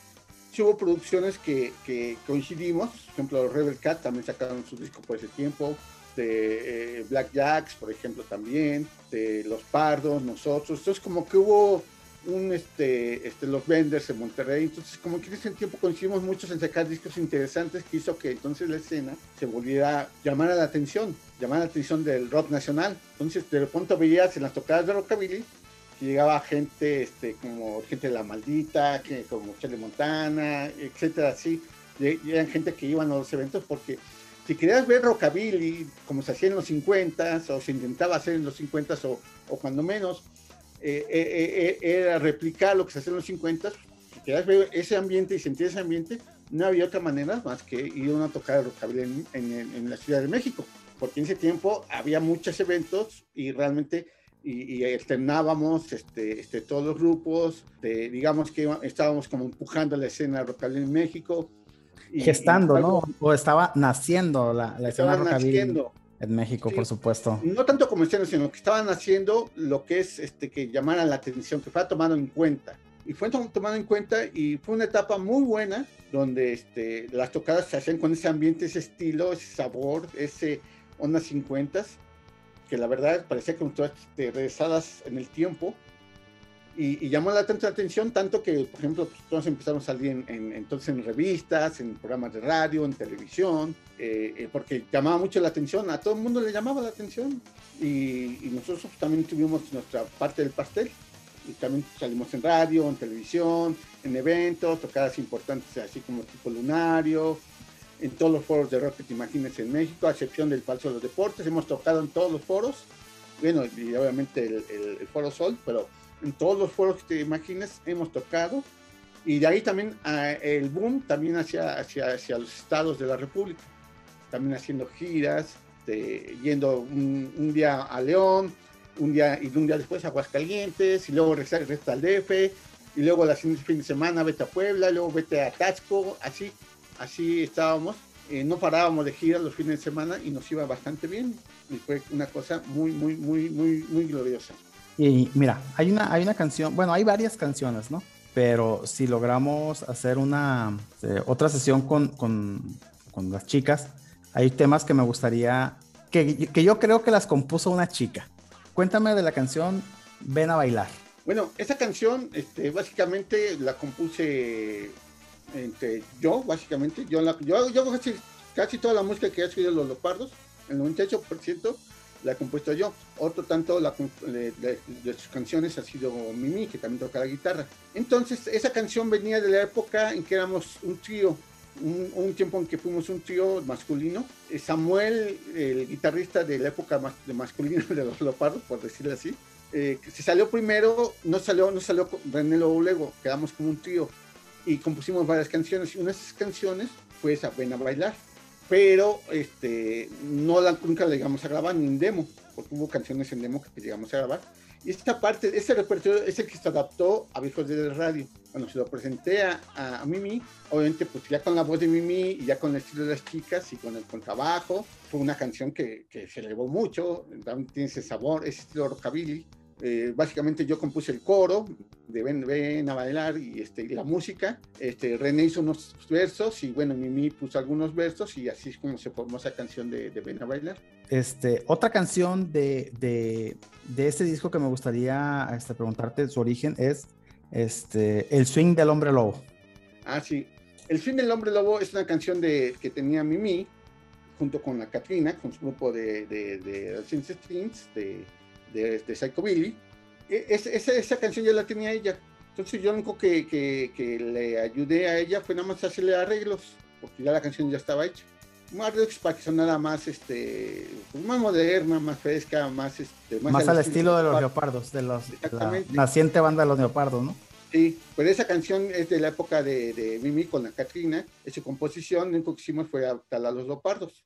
hubo producciones que, que, coincidimos, por ejemplo, Rebel Cat también sacaron su disco por ese tiempo, de eh, Black Jacks, por ejemplo, también, de Los Pardos, nosotros, entonces como que hubo un, este, este, los venders en Monterrey. Entonces, como que en ese tiempo coincidimos muchos en sacar discos interesantes que hizo que entonces la escena se volviera llamar a la atención, llamar la atención del rock nacional. Entonces, de pronto veías en las tocadas de rockabilly llegaba gente este, como gente de la maldita, que, como Chile Montana, etcétera, así. Eran gente que iban a los eventos porque si querías ver rockabilly como se hacía en los 50 o se intentaba hacer en los 50 o, o cuando menos, eh, eh, eh, era replicar lo que se hacía en los 50 si querías ver ese ambiente y sentir ese ambiente, no había otra manera más que ir a tocar rockabilly en, en la Ciudad de México, porque en ese tiempo había muchos eventos y realmente y, y externábamos este, este, todos los grupos, de, digamos que estábamos como empujando la escena rockabilly en México. Y, Gestando, ¿no? O estaba naciendo la, la escena rockabilly en México, por supuesto. No tanto como escena, sino que estaban haciendo lo que es este, que llamara la atención, que fuera tomado en cuenta. Y fue tomado en cuenta y fue una etapa muy buena donde este, las tocadas se hacían con ese ambiente, ese estilo, ese sabor, ese ondas 50 que la verdad parecía como todas este, regresadas en el tiempo. Y, llamó la tanta atención, tanto que, por ejemplo, pues, todos empezaron a salir en, entonces en revistas, en programas de radio, en televisión, eh, eh, porque llamaba mucho la atención, a todo el mundo le llamaba la atención. Y, nosotros pues, también tuvimos nuestra parte del pastel. Y también salimos en radio, en televisión, en eventos, tocadas importantes así como tipo lunario, en todos los foros de rock que te imagines en México, a excepción del Falso de los Deportes. Hemos tocado en todos los foros, bueno, y obviamente el, Foro Sol, pero en todos los foros que te imagines hemos tocado. Y de ahí también ah, el boom también hacia, hacia, hacia los estados de la República, también haciendo giras, yendo un, día a León, un día y un día después a Aguascalientes, y luego regresar al DF, y luego la fin de semana vete a Puebla, luego vete a Taxco, así así estábamos, eh, no parábamos de gira los fines de semana y nos iba bastante bien. Y fue una cosa muy, muy, muy, muy, muy gloriosa. Y mira, hay una, hay una canción, bueno, hay varias canciones, ¿no? Pero si logramos hacer una eh, otra sesión con, con, con, las chicas, hay temas que me gustaría, que, que yo creo que las compuso una chica. Cuéntame de la canción Ven a bailar. Bueno, esa canción este, básicamente la compuse entre yo, básicamente, yo, la, yo, yo casi, casi, toda la música que ha escrito Los Leopardos, el 98% la he compuesto yo. Otro tanto la, de, sus canciones ha sido Mimi, que también toca la guitarra. Entonces, esa canción venía de la época en que éramos un trío, un, tiempo en que fuimos un trío masculino. Eh, Samuel, el guitarrista de la época de masculino de los Leopardos, por decirlo así, eh, se salió primero, no salió, no salió René Lobo quedamos como un trío y compusimos varias canciones y una de esas canciones fue esa Ven a bailar pero este no la nunca la llegamos a grabar ni en demo porque hubo canciones en demo que llegamos a grabar. Y esta parte ese repertorio es el que se adaptó a Viejos de Radio. Cuando se lo presenté a, a, Mimi obviamente pues ya con la voz de Mimi y ya con el estilo de las chicas y con el contrabajo fue una canción que, que se elevó mucho tiene ese sabor ese estilo rockabilly eh, básicamente yo compuse el coro de ven, ven a bailar y, este, la música. Este, René hizo unos versos y bueno, Mimi puso algunos versos y así es como se formó esa canción de, de Ven a bailar. Este, otra canción de, de, de este disco que me gustaría este, preguntarte su origen es este, El Swing del Hombre Lobo. Ah, sí. El Swing del Hombre Lobo es una canción de, que tenía Mimi junto con la Katrina, con su grupo de, de, de, de de, de Psycho Billy, e, esa, esa, canción ya la tenía ella. Entonces yo lo único que, que, que, le ayudé a ella fue nada más hacerle arreglos, porque ya la canción ya estaba hecha. Un arreglos para que sonara más, este, pues, más moderna, más fresca, más... Este, más, al estilo, de los leopardos, de, los, la naciente banda de los leopardos, ¿no? Sí, pero esa canción es de la época de, de Mimi con la Katrina. Esa composición, lo único que hicimos fue adaptarla a los leopardos.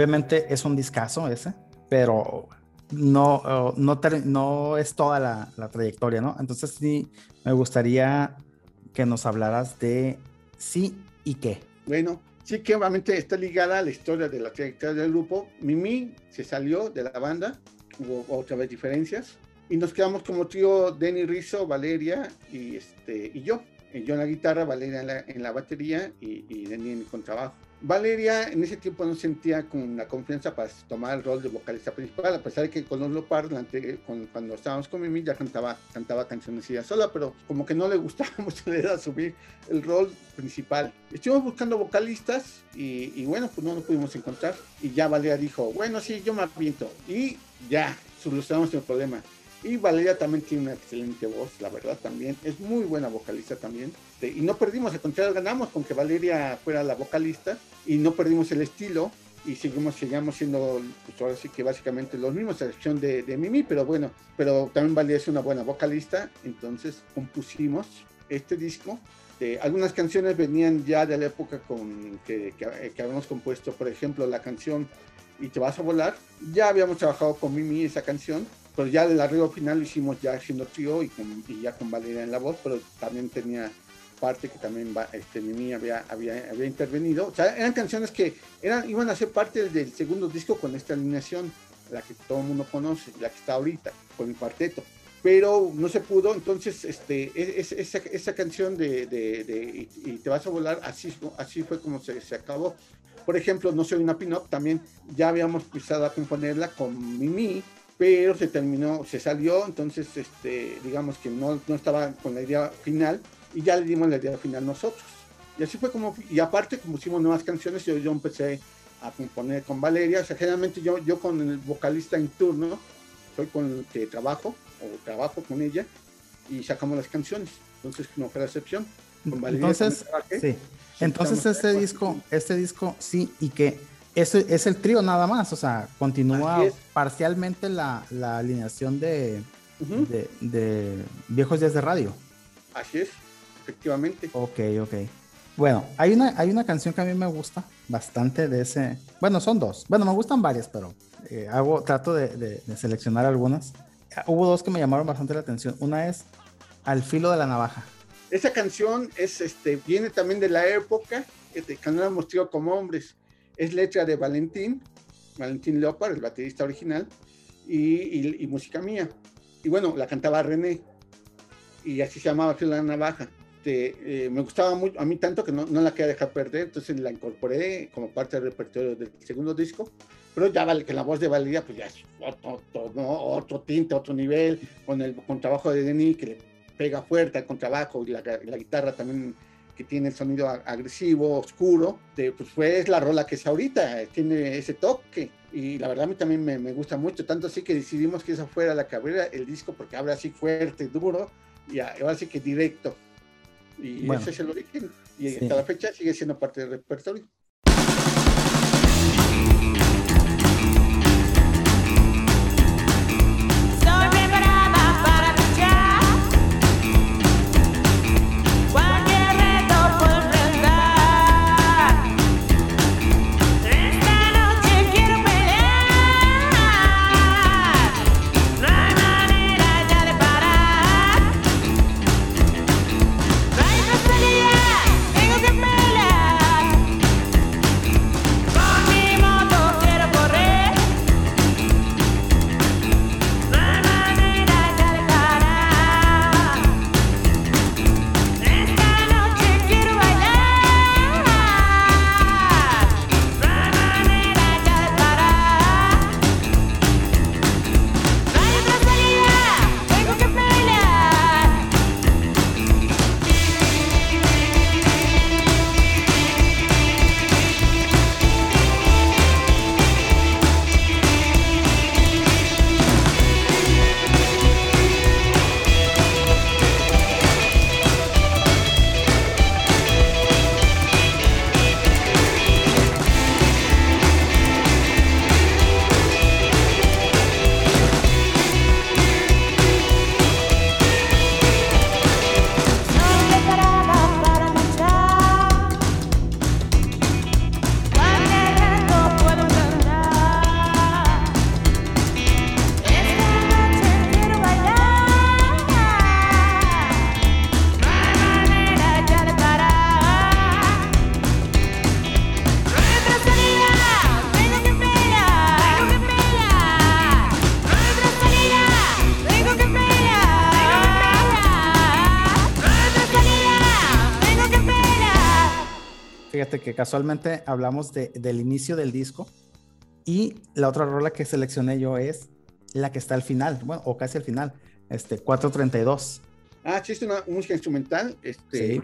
Obviamente es un discazo ese, pero no, no, no es toda la, la, trayectoria, ¿no? Entonces sí, me gustaría que nos hablaras de sí y qué. Bueno, sí que obviamente está ligada a la historia de la trayectoria del grupo. Mimi se salió de la banda, hubo otra vez diferencias, y nos quedamos como trío Denny Rizzo, Valeria y, este, y yo. Yo en la guitarra, Valeria en la, en la batería y, y Denny en el contrabajo. Valeria en ese tiempo no sentía con la confianza para tomar el rol de vocalista principal, a pesar de que con los Parlante, cuando estábamos con Mimi, ya cantaba, cantaba canciones ella sola, pero como que no le gustaba mucho de subir el rol principal. Estuvimos buscando vocalistas y, y, bueno, pues no lo pudimos encontrar. Y ya Valeria dijo, bueno, sí, yo me aviento. Y ya, solucionamos el problema. Y Valeria también tiene una excelente voz, la verdad también. Es muy buena vocalista también. Y no perdimos, al contrario, ganamos con que Valeria fuera la vocalista y no perdimos el estilo y seguimos, seguimos siendo, pues ahora sí que básicamente los mismos, a excepción de, Mimi, pero bueno, pero también Valeria es una buena vocalista, entonces compusimos este disco. Eh, algunas canciones venían ya de la época con que habíamos compuesto, por ejemplo, la canción Y te vas a volar. Ya habíamos trabajado con Mimi esa canción, pero ya el arreglo final lo hicimos ya haciendo trío y, con, y ya con Valeria en la voz, pero también tenía parte que también este, Mimi había, había, había intervenido. O sea, eran canciones que eran, iban a ser parte del segundo disco con esta alineación, la que todo el mundo conoce, la que está ahorita, con el cuarteto. Pero no se pudo, entonces este, es, esa, esa, canción de, de, de y, Te vas a volar, así, así fue como se, se acabó. Por ejemplo, No soy una pin-up, también ya habíamos empezado a componerla con Mimi, pero se terminó, se salió, entonces este, digamos que no, no estaba con la idea final y ya le dimos la idea final nosotros. Y así fue como, y aparte como hicimos nuevas canciones, yo, yo empecé a componer con Valeria, o sea, generalmente yo, yo con el vocalista en turno, soy con el que trabajo, o trabajo con ella, y sacamos las canciones, entonces no fue la excepción. Con Valeria entonces, sí. entonces este disco, este disco, sí, y que es, es el trío nada más, o sea, continúa parcialmente la, la alineación de, uh -huh. de, de, viejos días de radio. Así es, efectivamente. Ok, ok. Bueno, hay una, hay una canción que a mí me gusta bastante de ese. Bueno, son dos. Bueno, me gustan varias, pero eh, hago, trato de, de, de, seleccionar algunas. Hubo dos que me llamaron bastante la atención. Una es Al filo de la navaja. Esa canción es, este, viene también de la época que no la hemos tenido como hombres es letra de Valentín, Valentín Leopard, el baterista original, y, y, y, música mía. Y bueno, la cantaba René, y así se llamaba la Navaja. Este, eh, me gustaba mucho, a mí tanto que no, no, la quería dejar perder, entonces la incorporé como parte del repertorio del segundo disco. Pero ya vale que la voz de Valeria, pues ya es otro, otro, otro tinte, otro nivel, con el contrabajo de Denis que le pega fuerte al contrabajo y la, la guitarra también que tiene el sonido agresivo, oscuro, de, pues fue la rola que es ahorita, tiene ese toque. Y la verdad a mí también me, me, gusta mucho, tanto así que decidimos que esa fuera la que abriera el disco porque habla así fuerte, duro, y ahora sí que directo. Y bueno, ese es el origen. Y sí. hasta la fecha sigue siendo parte del repertorio. Casualmente hablamos de, del inicio del disco y la otra rola que seleccioné yo es la que está al final, bueno, o casi al final, este 432. Ah, sí, es una música instrumental. Este,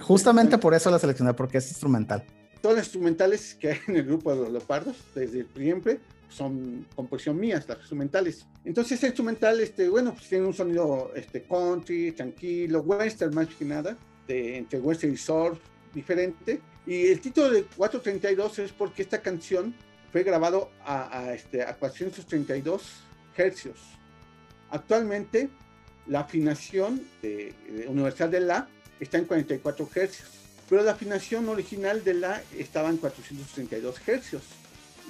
justamente por eso la seleccioné, porque es instrumental. Todas las instrumentales que hay en el grupo de los Leopardos, desde siempre, son composición mías, las instrumentales. Entonces, este instrumental, este, bueno, pues tiene un sonido este, country, tranquilo, western más que nada, de, entre western y surf, diferente. Y el título de 432 es porque esta canción fue grabado a, a, este, a 432 hercios. Actualmente, la afinación de, de universal de La está en 44 hercios, pero la afinación original de La estaba en 432 hercios.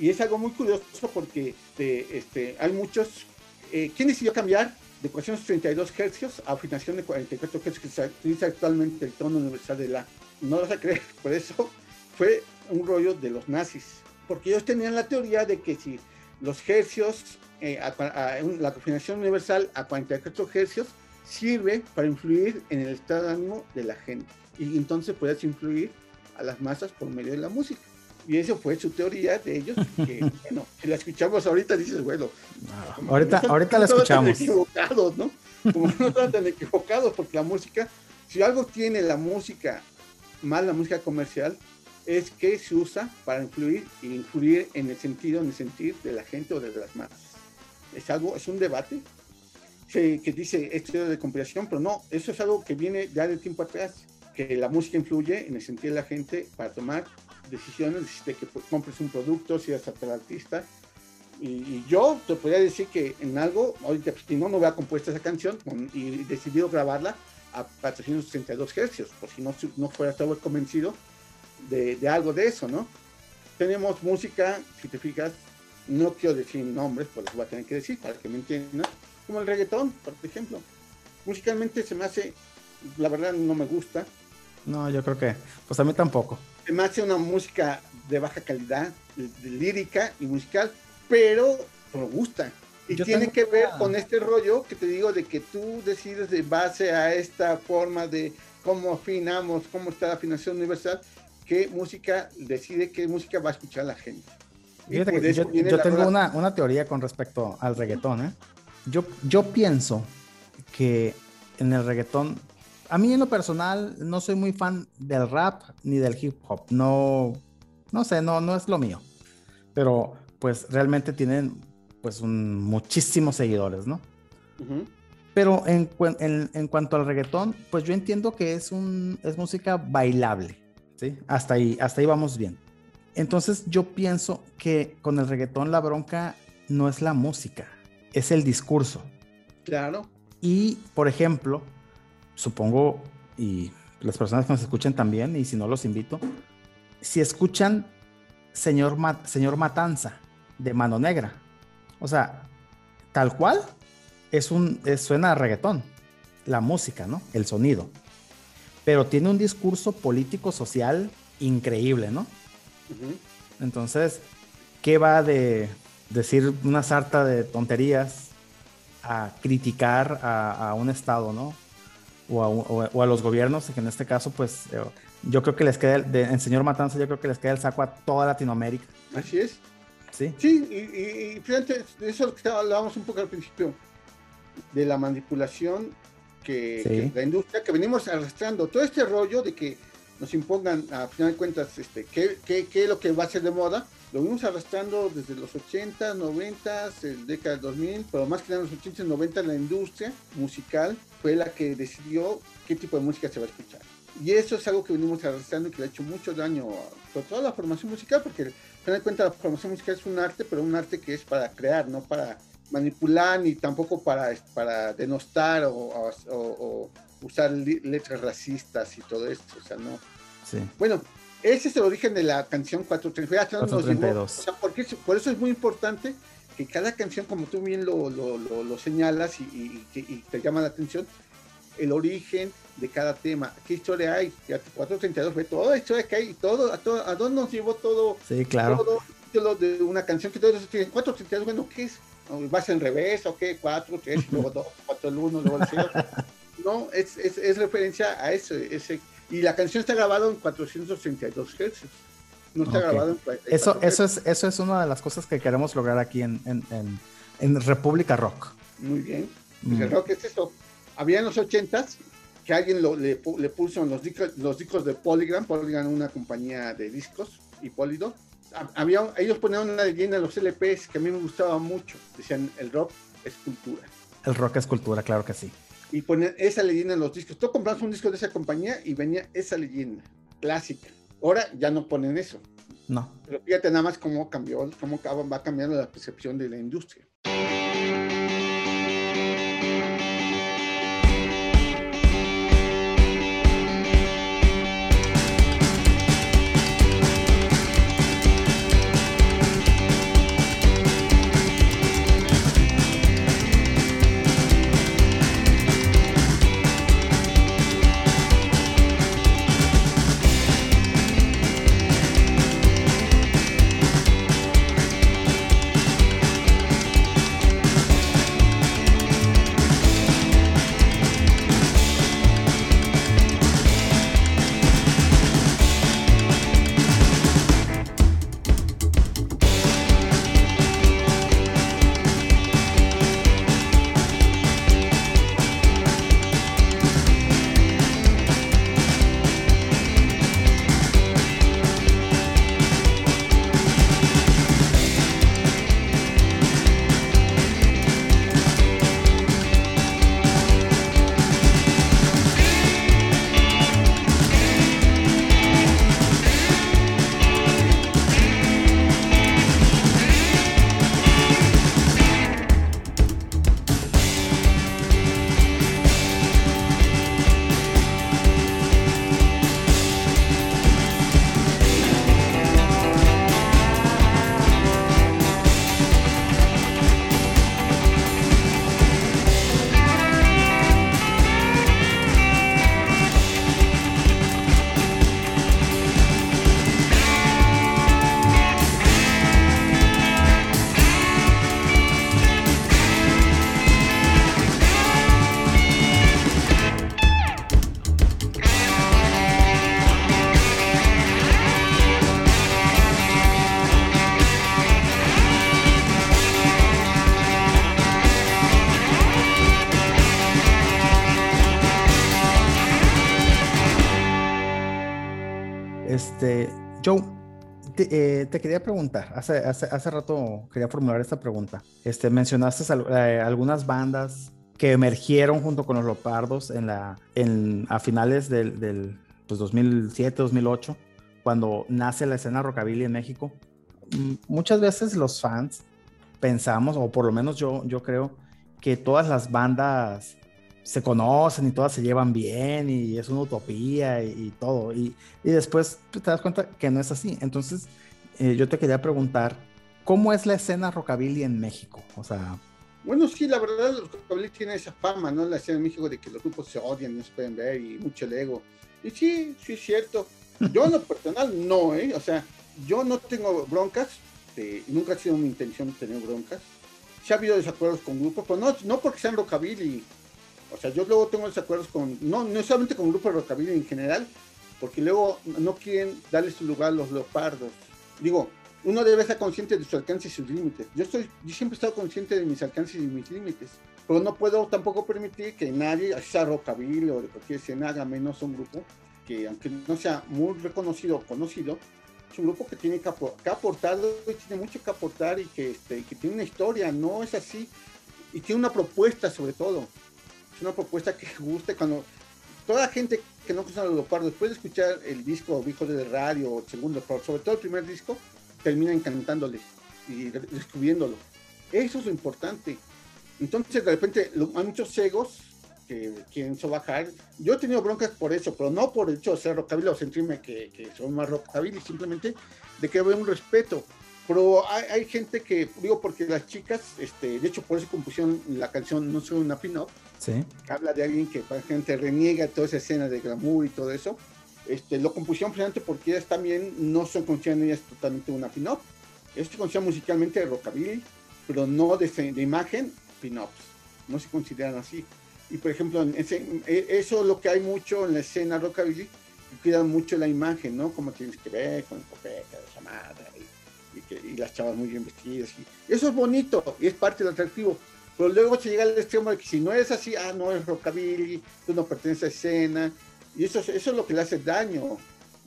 Y es algo muy curioso porque este, este hay muchos... Eh, ¿Quién decidió cambiar de 432 hercios a afinación de 44 hercios que se utiliza actualmente el tono universal de La? No vas a creer, por eso fue un rollo de los nazis. Porque ellos tenían la teoría de que si los hercios, eh, a, a, la afinación universal a 44 hercios, sirve para influir en el estado de ánimo de la gente. Y entonces puedes influir a las masas por medio de la música. Y eso fue su teoría de ellos, que bueno, si la escuchamos ahorita dices, bueno, no, ahorita, no, ahorita la escuchamos. Están equivocados, ¿no? Como no están tan equivocados, porque la música, si algo tiene la música, más la música comercial, es que se usa para influir y influir en el sentido, en el sentir de la gente o de las masas. Es algo, es un debate que, que dice esto de compilación, pero no, eso es algo que viene ya de tiempo atrás, que la música influye en el sentir de la gente para tomar decisiones de que compres un producto, si eres el artista. Y, y, yo te podría decir que en algo, ahorita si no, no hubiera compuesto esa canción con, y decidido grabarla a 462 hercios, por si no, no fuera todo convencido de, de, algo de eso, ¿no? Tenemos música, si te fijas, no quiero decir nombres, por eso voy a tener que decir, para que me entiendan, como el reggaetón, por ejemplo. Musicalmente se me hace, la verdad no me gusta. No, yo creo que, pues a mí tampoco se me hace una música de baja calidad, lírica y musical, pero me gusta. Y Yo tiene que ver una... con este rollo que te digo de que tú decides de base a esta forma de cómo afinamos, cómo está la afinación universal, qué música decide qué música va a escuchar la gente. Fíjate que yo, yo tengo una, una, teoría con respecto al reggaetón. ¿eh? Yo, yo pienso que en el reggaetón a mí en lo personal no soy muy fan del rap ni del hip hop. No, no sé, no, no es lo mío. Pero pues realmente tienen pues un, muchísimos seguidores, ¿no? Uh -huh. Pero en, en, en, cuanto al reggaetón, pues yo entiendo que es, un, es música bailable, ¿sí? Hasta ahí, hasta ahí vamos bien. Entonces yo pienso que con el reggaetón la bronca no es la música, es el discurso. Claro. Y, por ejemplo, supongo, y las personas que nos escuchen también, y si no los invito, si escuchan Señor, Ma Señor Matanza de Mano Negra, o sea, tal cual, es un, es, suena a reggaetón, la música, ¿no? El sonido. Pero tiene un discurso político-social increíble, ¿no? Uh -huh. Entonces, ¿qué va de decir una sarta de tonterías a criticar a, a un Estado, ¿no? o a, o a, los gobiernos, que en este caso, pues yo creo que les queda, el, de, en señor Matanza, yo creo que les queda el saco a toda Latinoamérica. Así es. Sí. Sí, y, y fíjate, de eso que hablábamos un poco al principio, de la manipulación que, sí. que, la industria, que venimos arrastrando, todo este rollo de que nos impongan, a final de cuentas, este, qué, qué, qué es lo que va a ser de moda, lo venimos arrastrando desde los 80, 90, el década del 2000, pero más que nada en los 80 y 90 la industria musical fue la que decidió qué tipo de música se va a escuchar. Y eso es algo que venimos arrastrando y que le ha hecho mucho daño a toda la formación musical, porque al final de cuentas la formación musical es un arte, pero un arte que es para crear, no para manipular ni tampoco para, para denostar o, o, o usar letras racistas y todo esto, o sea, no. Sí. Bueno, ese es el origen de la canción 432. 432. O sea, porque, por eso es muy importante que cada canción, como tú bien lo, lo, lo, lo señalas y, y, y, te llama la atención, el origen de cada tema. ¿Qué historia hay? 432 fue toda la historia que hay, todo, a, todo, a dónde nos llevó todo. Sí, claro. Todo de una canción que todos tienen 432, bueno, ¿qué es? ¿Vas en revés o qué? 4, 3, luego 2, 4, el 1, luego el 0. no, es, es, es, referencia a eso, ese Y la canción está grabada en 432 Hz. No está grabada en eso, eso es Eso es una de las cosas que queremos lograr aquí en, en, en, República Rock. Muy bien. Pues el mm. rock es eso. Había en los 80s que alguien lo, le, le, puso en los discos, los discos de Polygram, Polygram una compañía de discos y Polido. Había, ellos ponían una leyenda en los LPs que a mí me gustaba mucho. Decían, el rock es cultura. El rock es cultura, claro que sí. Y ponían esa leyenda en los discos. Tú compras un disco de esa compañía y venía esa leyenda clásica. Ahora ya no ponen eso. No. Pero fíjate nada más cómo cambió, cómo va cambiando la percepción de la industria. Eh, te, quería preguntar, hace, hace, rato quería formular esta pregunta. Este, mencionaste eh, algunas bandas que emergieron junto con los Lopardos en la, en, a finales del, del pues 2007, 2008, cuando nace la escena rockabilly en México. Mm, muchas veces los fans pensamos, o por lo menos yo, yo creo, que todas las bandas se conocen y todas se llevan bien y es una utopía y, todo. Y, y, después te das cuenta que no es así. Entonces, eh, yo te quería preguntar, ¿cómo es la escena rockabilly en México? O sea... Bueno, sí, la verdad, los rockabilly tienen esa fama, ¿no? La escena en México de que los grupos se odian, no se pueden ver y mucho el ego. Y sí, sí es cierto. Yo en lo personal no, ¿eh? O sea, yo no tengo broncas, eh, nunca ha sido mi intención tener broncas. Sí ha habido desacuerdos con grupos, pero no, no porque sean rockabilly o sea, yo luego tengo desacuerdos con, no, no solamente con grupos de rockabilly en general, porque luego no quieren darle su lugar a los leopardos. Digo, uno debe estar consciente de su alcance y sus límites. Yo, estoy, yo siempre he estado consciente de mis alcances y mis límites, pero no puedo tampoco permitir que nadie, sea rockabilly o de cualquier escena, haga menos un grupo que, aunque no sea muy reconocido o conocido, es un grupo que tiene que, aportar y tiene mucho que aportar y que, este, que tiene una historia, no es así, y tiene una propuesta sobre todo una propuesta que guste cuando toda la gente que no conoce a los leopardos, después de escuchar el disco Hijos de Radio el segundo, pero sobre todo el primer disco, termina encantándole y descubriéndolo. Eso es lo importante. Entonces, de repente, hay muchos egos que quieren sobajar. Yo he tenido broncas por eso, pero no por el hecho de ser rockabilly o sentirme que, que son más rockabilly, simplemente de que veo un respeto. Pero hay, gente que, digo, porque las chicas, este, de hecho, por eso compusieron la canción No soy una pin-up, ¿Sí? habla de alguien que gente reniega toda esa escena de glamour y todo eso. Este, lo compusieron precisamente porque ellas también no son consideran ellas totalmente una pin-up. Ellos se consideran musicalmente de rockabilly, pero no de, de imagen pin-ups. No se consideran así. Y por ejemplo, e, eso es lo que hay mucho en la escena rockabilly, cuidan mucho la imagen, ¿no? Como tienes que ver con el copete, la chamada y, y, las chavas muy bien vestidas. Y eso es bonito y es parte del atractivo. Pero luego se llega al extremo de que si no es así, ah, no es rockabilly, tú no perteneces a escena. Y eso, eso es lo que le hace daño.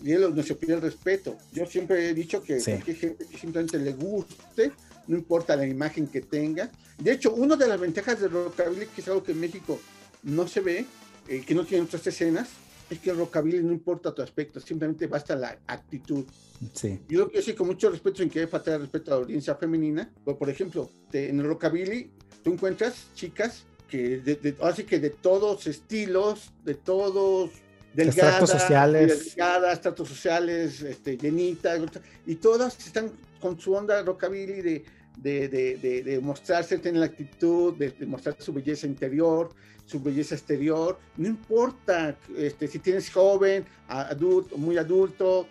Y él no se pide el respeto. Yo siempre he dicho que gente que simplemente le guste, no importa la imagen que tenga. De hecho, una de las ventajas del rockabilly, que es algo que en México no se ve, eh, que no tiene otras escenas, es que el rockabilly no importa tu aspecto, simplemente basta la actitud. Sí. Yo lo que decir con mucho respeto, sin que faltar respeto a la audiencia femenina, pero por ejemplo, en el rockabilly tú encuentras chicas que, de, así que de todos estilos, de todos delgadas, sociales, delgadas, tratos sociales, este, llenitas, y todas están con su onda rockabilly de, de, de, de mostrarse, tener la actitud, de, mostrar su belleza interior, su belleza exterior, no importa este, si tienes joven, adulto, muy adulto,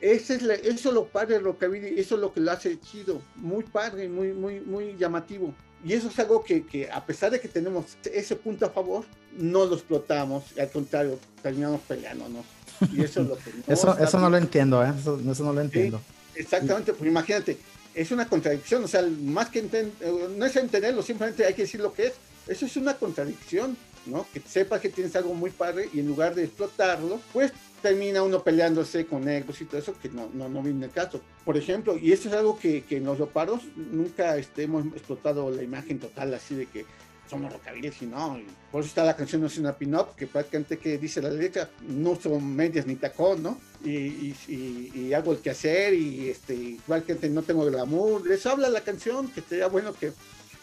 ese es eso es lo padre del rockabilly, eso es lo que lo hace chido, muy padre, muy, muy, muy llamativo. Y eso es algo que, que, a pesar de que tenemos ese punto a favor, no lo explotamos, al contrario, terminamos peleándonos. Y eso es lo que no eso, eso no lo entiendo, ¿eh? eso, no lo entiendo. exactamente, pues imagínate, es una contradicción, o sea, más que entender, no es entenderlo, simplemente hay que decir lo que es. Eso es una contradicción, ¿no? Que sepas que tienes algo muy padre y en lugar de explotarlo, pues termina uno peleándose con egos y todo eso, que no, no, no viene el caso. Por ejemplo, y esto es algo que, que en los leopardos nunca este, hemos explotado la imagen total así de que somos rockabilly, y no. Por eso está la canción No es una pin-up, que prácticamente que dice la letra, no son medias ni tacón, ¿no? Y, y, y, hago el quehacer y este, prácticamente no tengo glamour. Eso habla la canción, que sería bueno que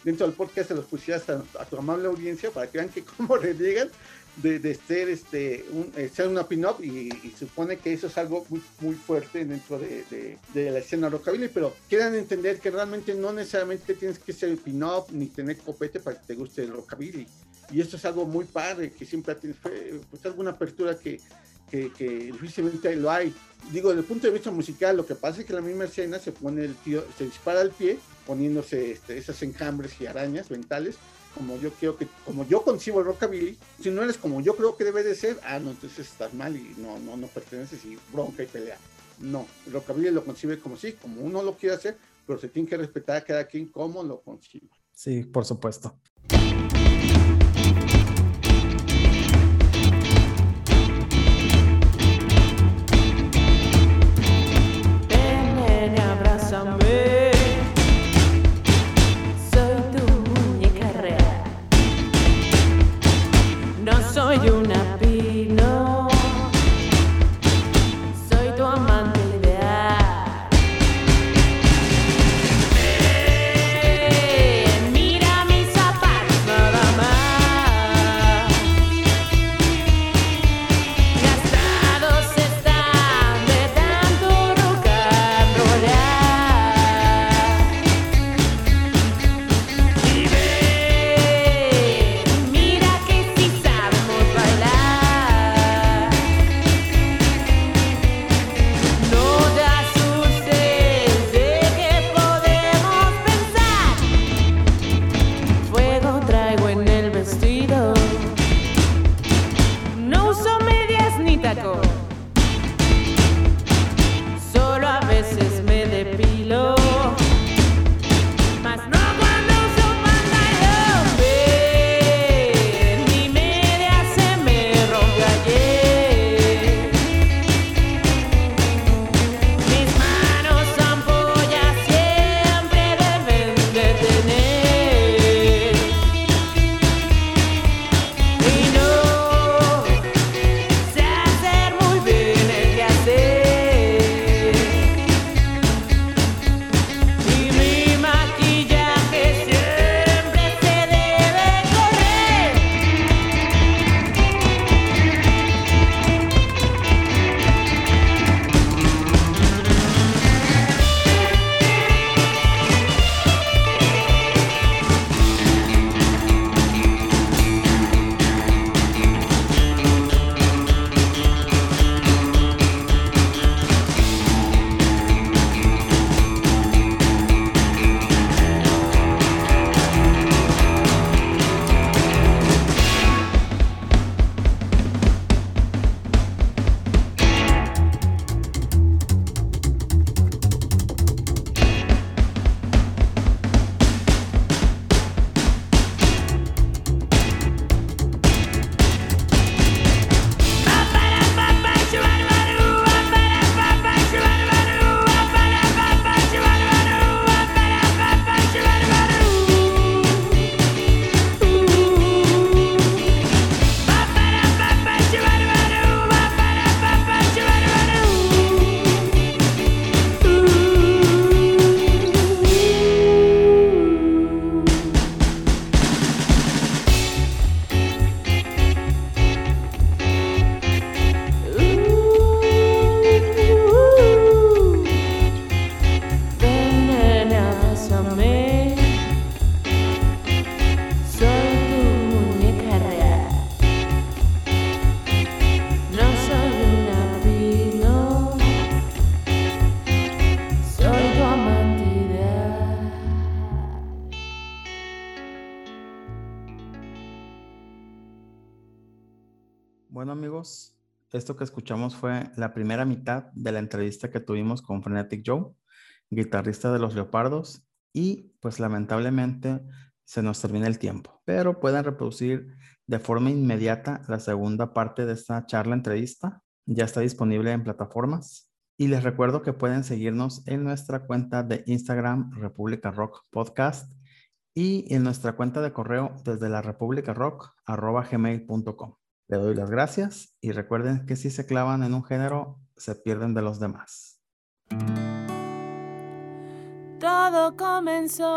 dentro del podcast se los pusieras a, a tu amable audiencia para que vean que cómo le llegan de, de ser, este, un, eh, ser una pin-up y, supone que eso es algo muy, muy fuerte dentro de, de, de, la escena rockabilly, pero quieran entender que realmente no necesariamente tienes que ser pin-up ni tener copete para que te guste el rockabilly. Y esto es algo muy padre, que siempre tienes pues, alguna apertura que, que, que, difícilmente lo hay. Digo, desde el punto de vista musical, lo que pasa es que la misma escena se pone el tío, se dispara el pie, poniéndose este, enjambres y arañas mentales, como yo quiero que, como yo concibo el rockabilly, si no eres como yo creo que debe de ser, ah, no, entonces estás mal y no, no, no perteneces y bronca y pelea. No, el rockabilly lo concibe como sí, como uno lo quiere hacer, pero se tiene que respetar a cada quien como lo concibe. Sí, por supuesto. Esto que escuchamos fue la primera mitad de la entrevista que tuvimos con Frenetic Joe, guitarrista de Los Leopardos, y pues lamentablemente se nos termina el tiempo, pero pueden reproducir de forma inmediata la segunda parte de esta charla entrevista. Ya está disponible en plataformas. Y les recuerdo que pueden seguirnos en nuestra cuenta de Instagram República Rock Podcast y en nuestra cuenta de correo desde la república rock gmail.com. Le doy las gracias y recuerden que si se clavan en un género, se pierden de los demás. Todo comenzó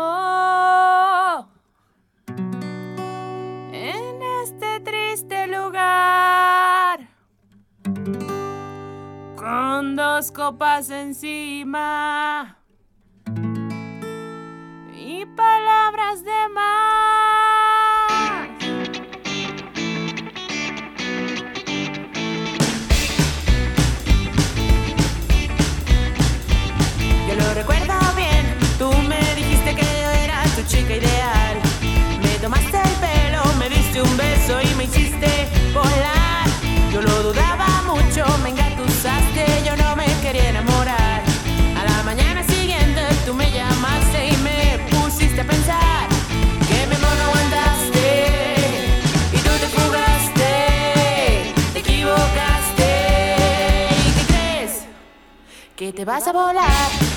en este triste lugar con dos copas encima y palabras de más. Recuerdo bien, tú me dijiste que yo era tu chica ideal. Me tomaste el pelo, me diste un beso y me hiciste volar. Yo lo dudaba mucho, me engatusaste, yo no me quería enamorar. A la mañana siguiente tú me llamaste y me pusiste a pensar que mi amor no aguantaste y tú te fugaste, te equivocaste. ¿Y qué crees? Que te vas a volar.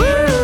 Uh,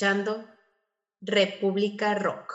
escuchando República Rock.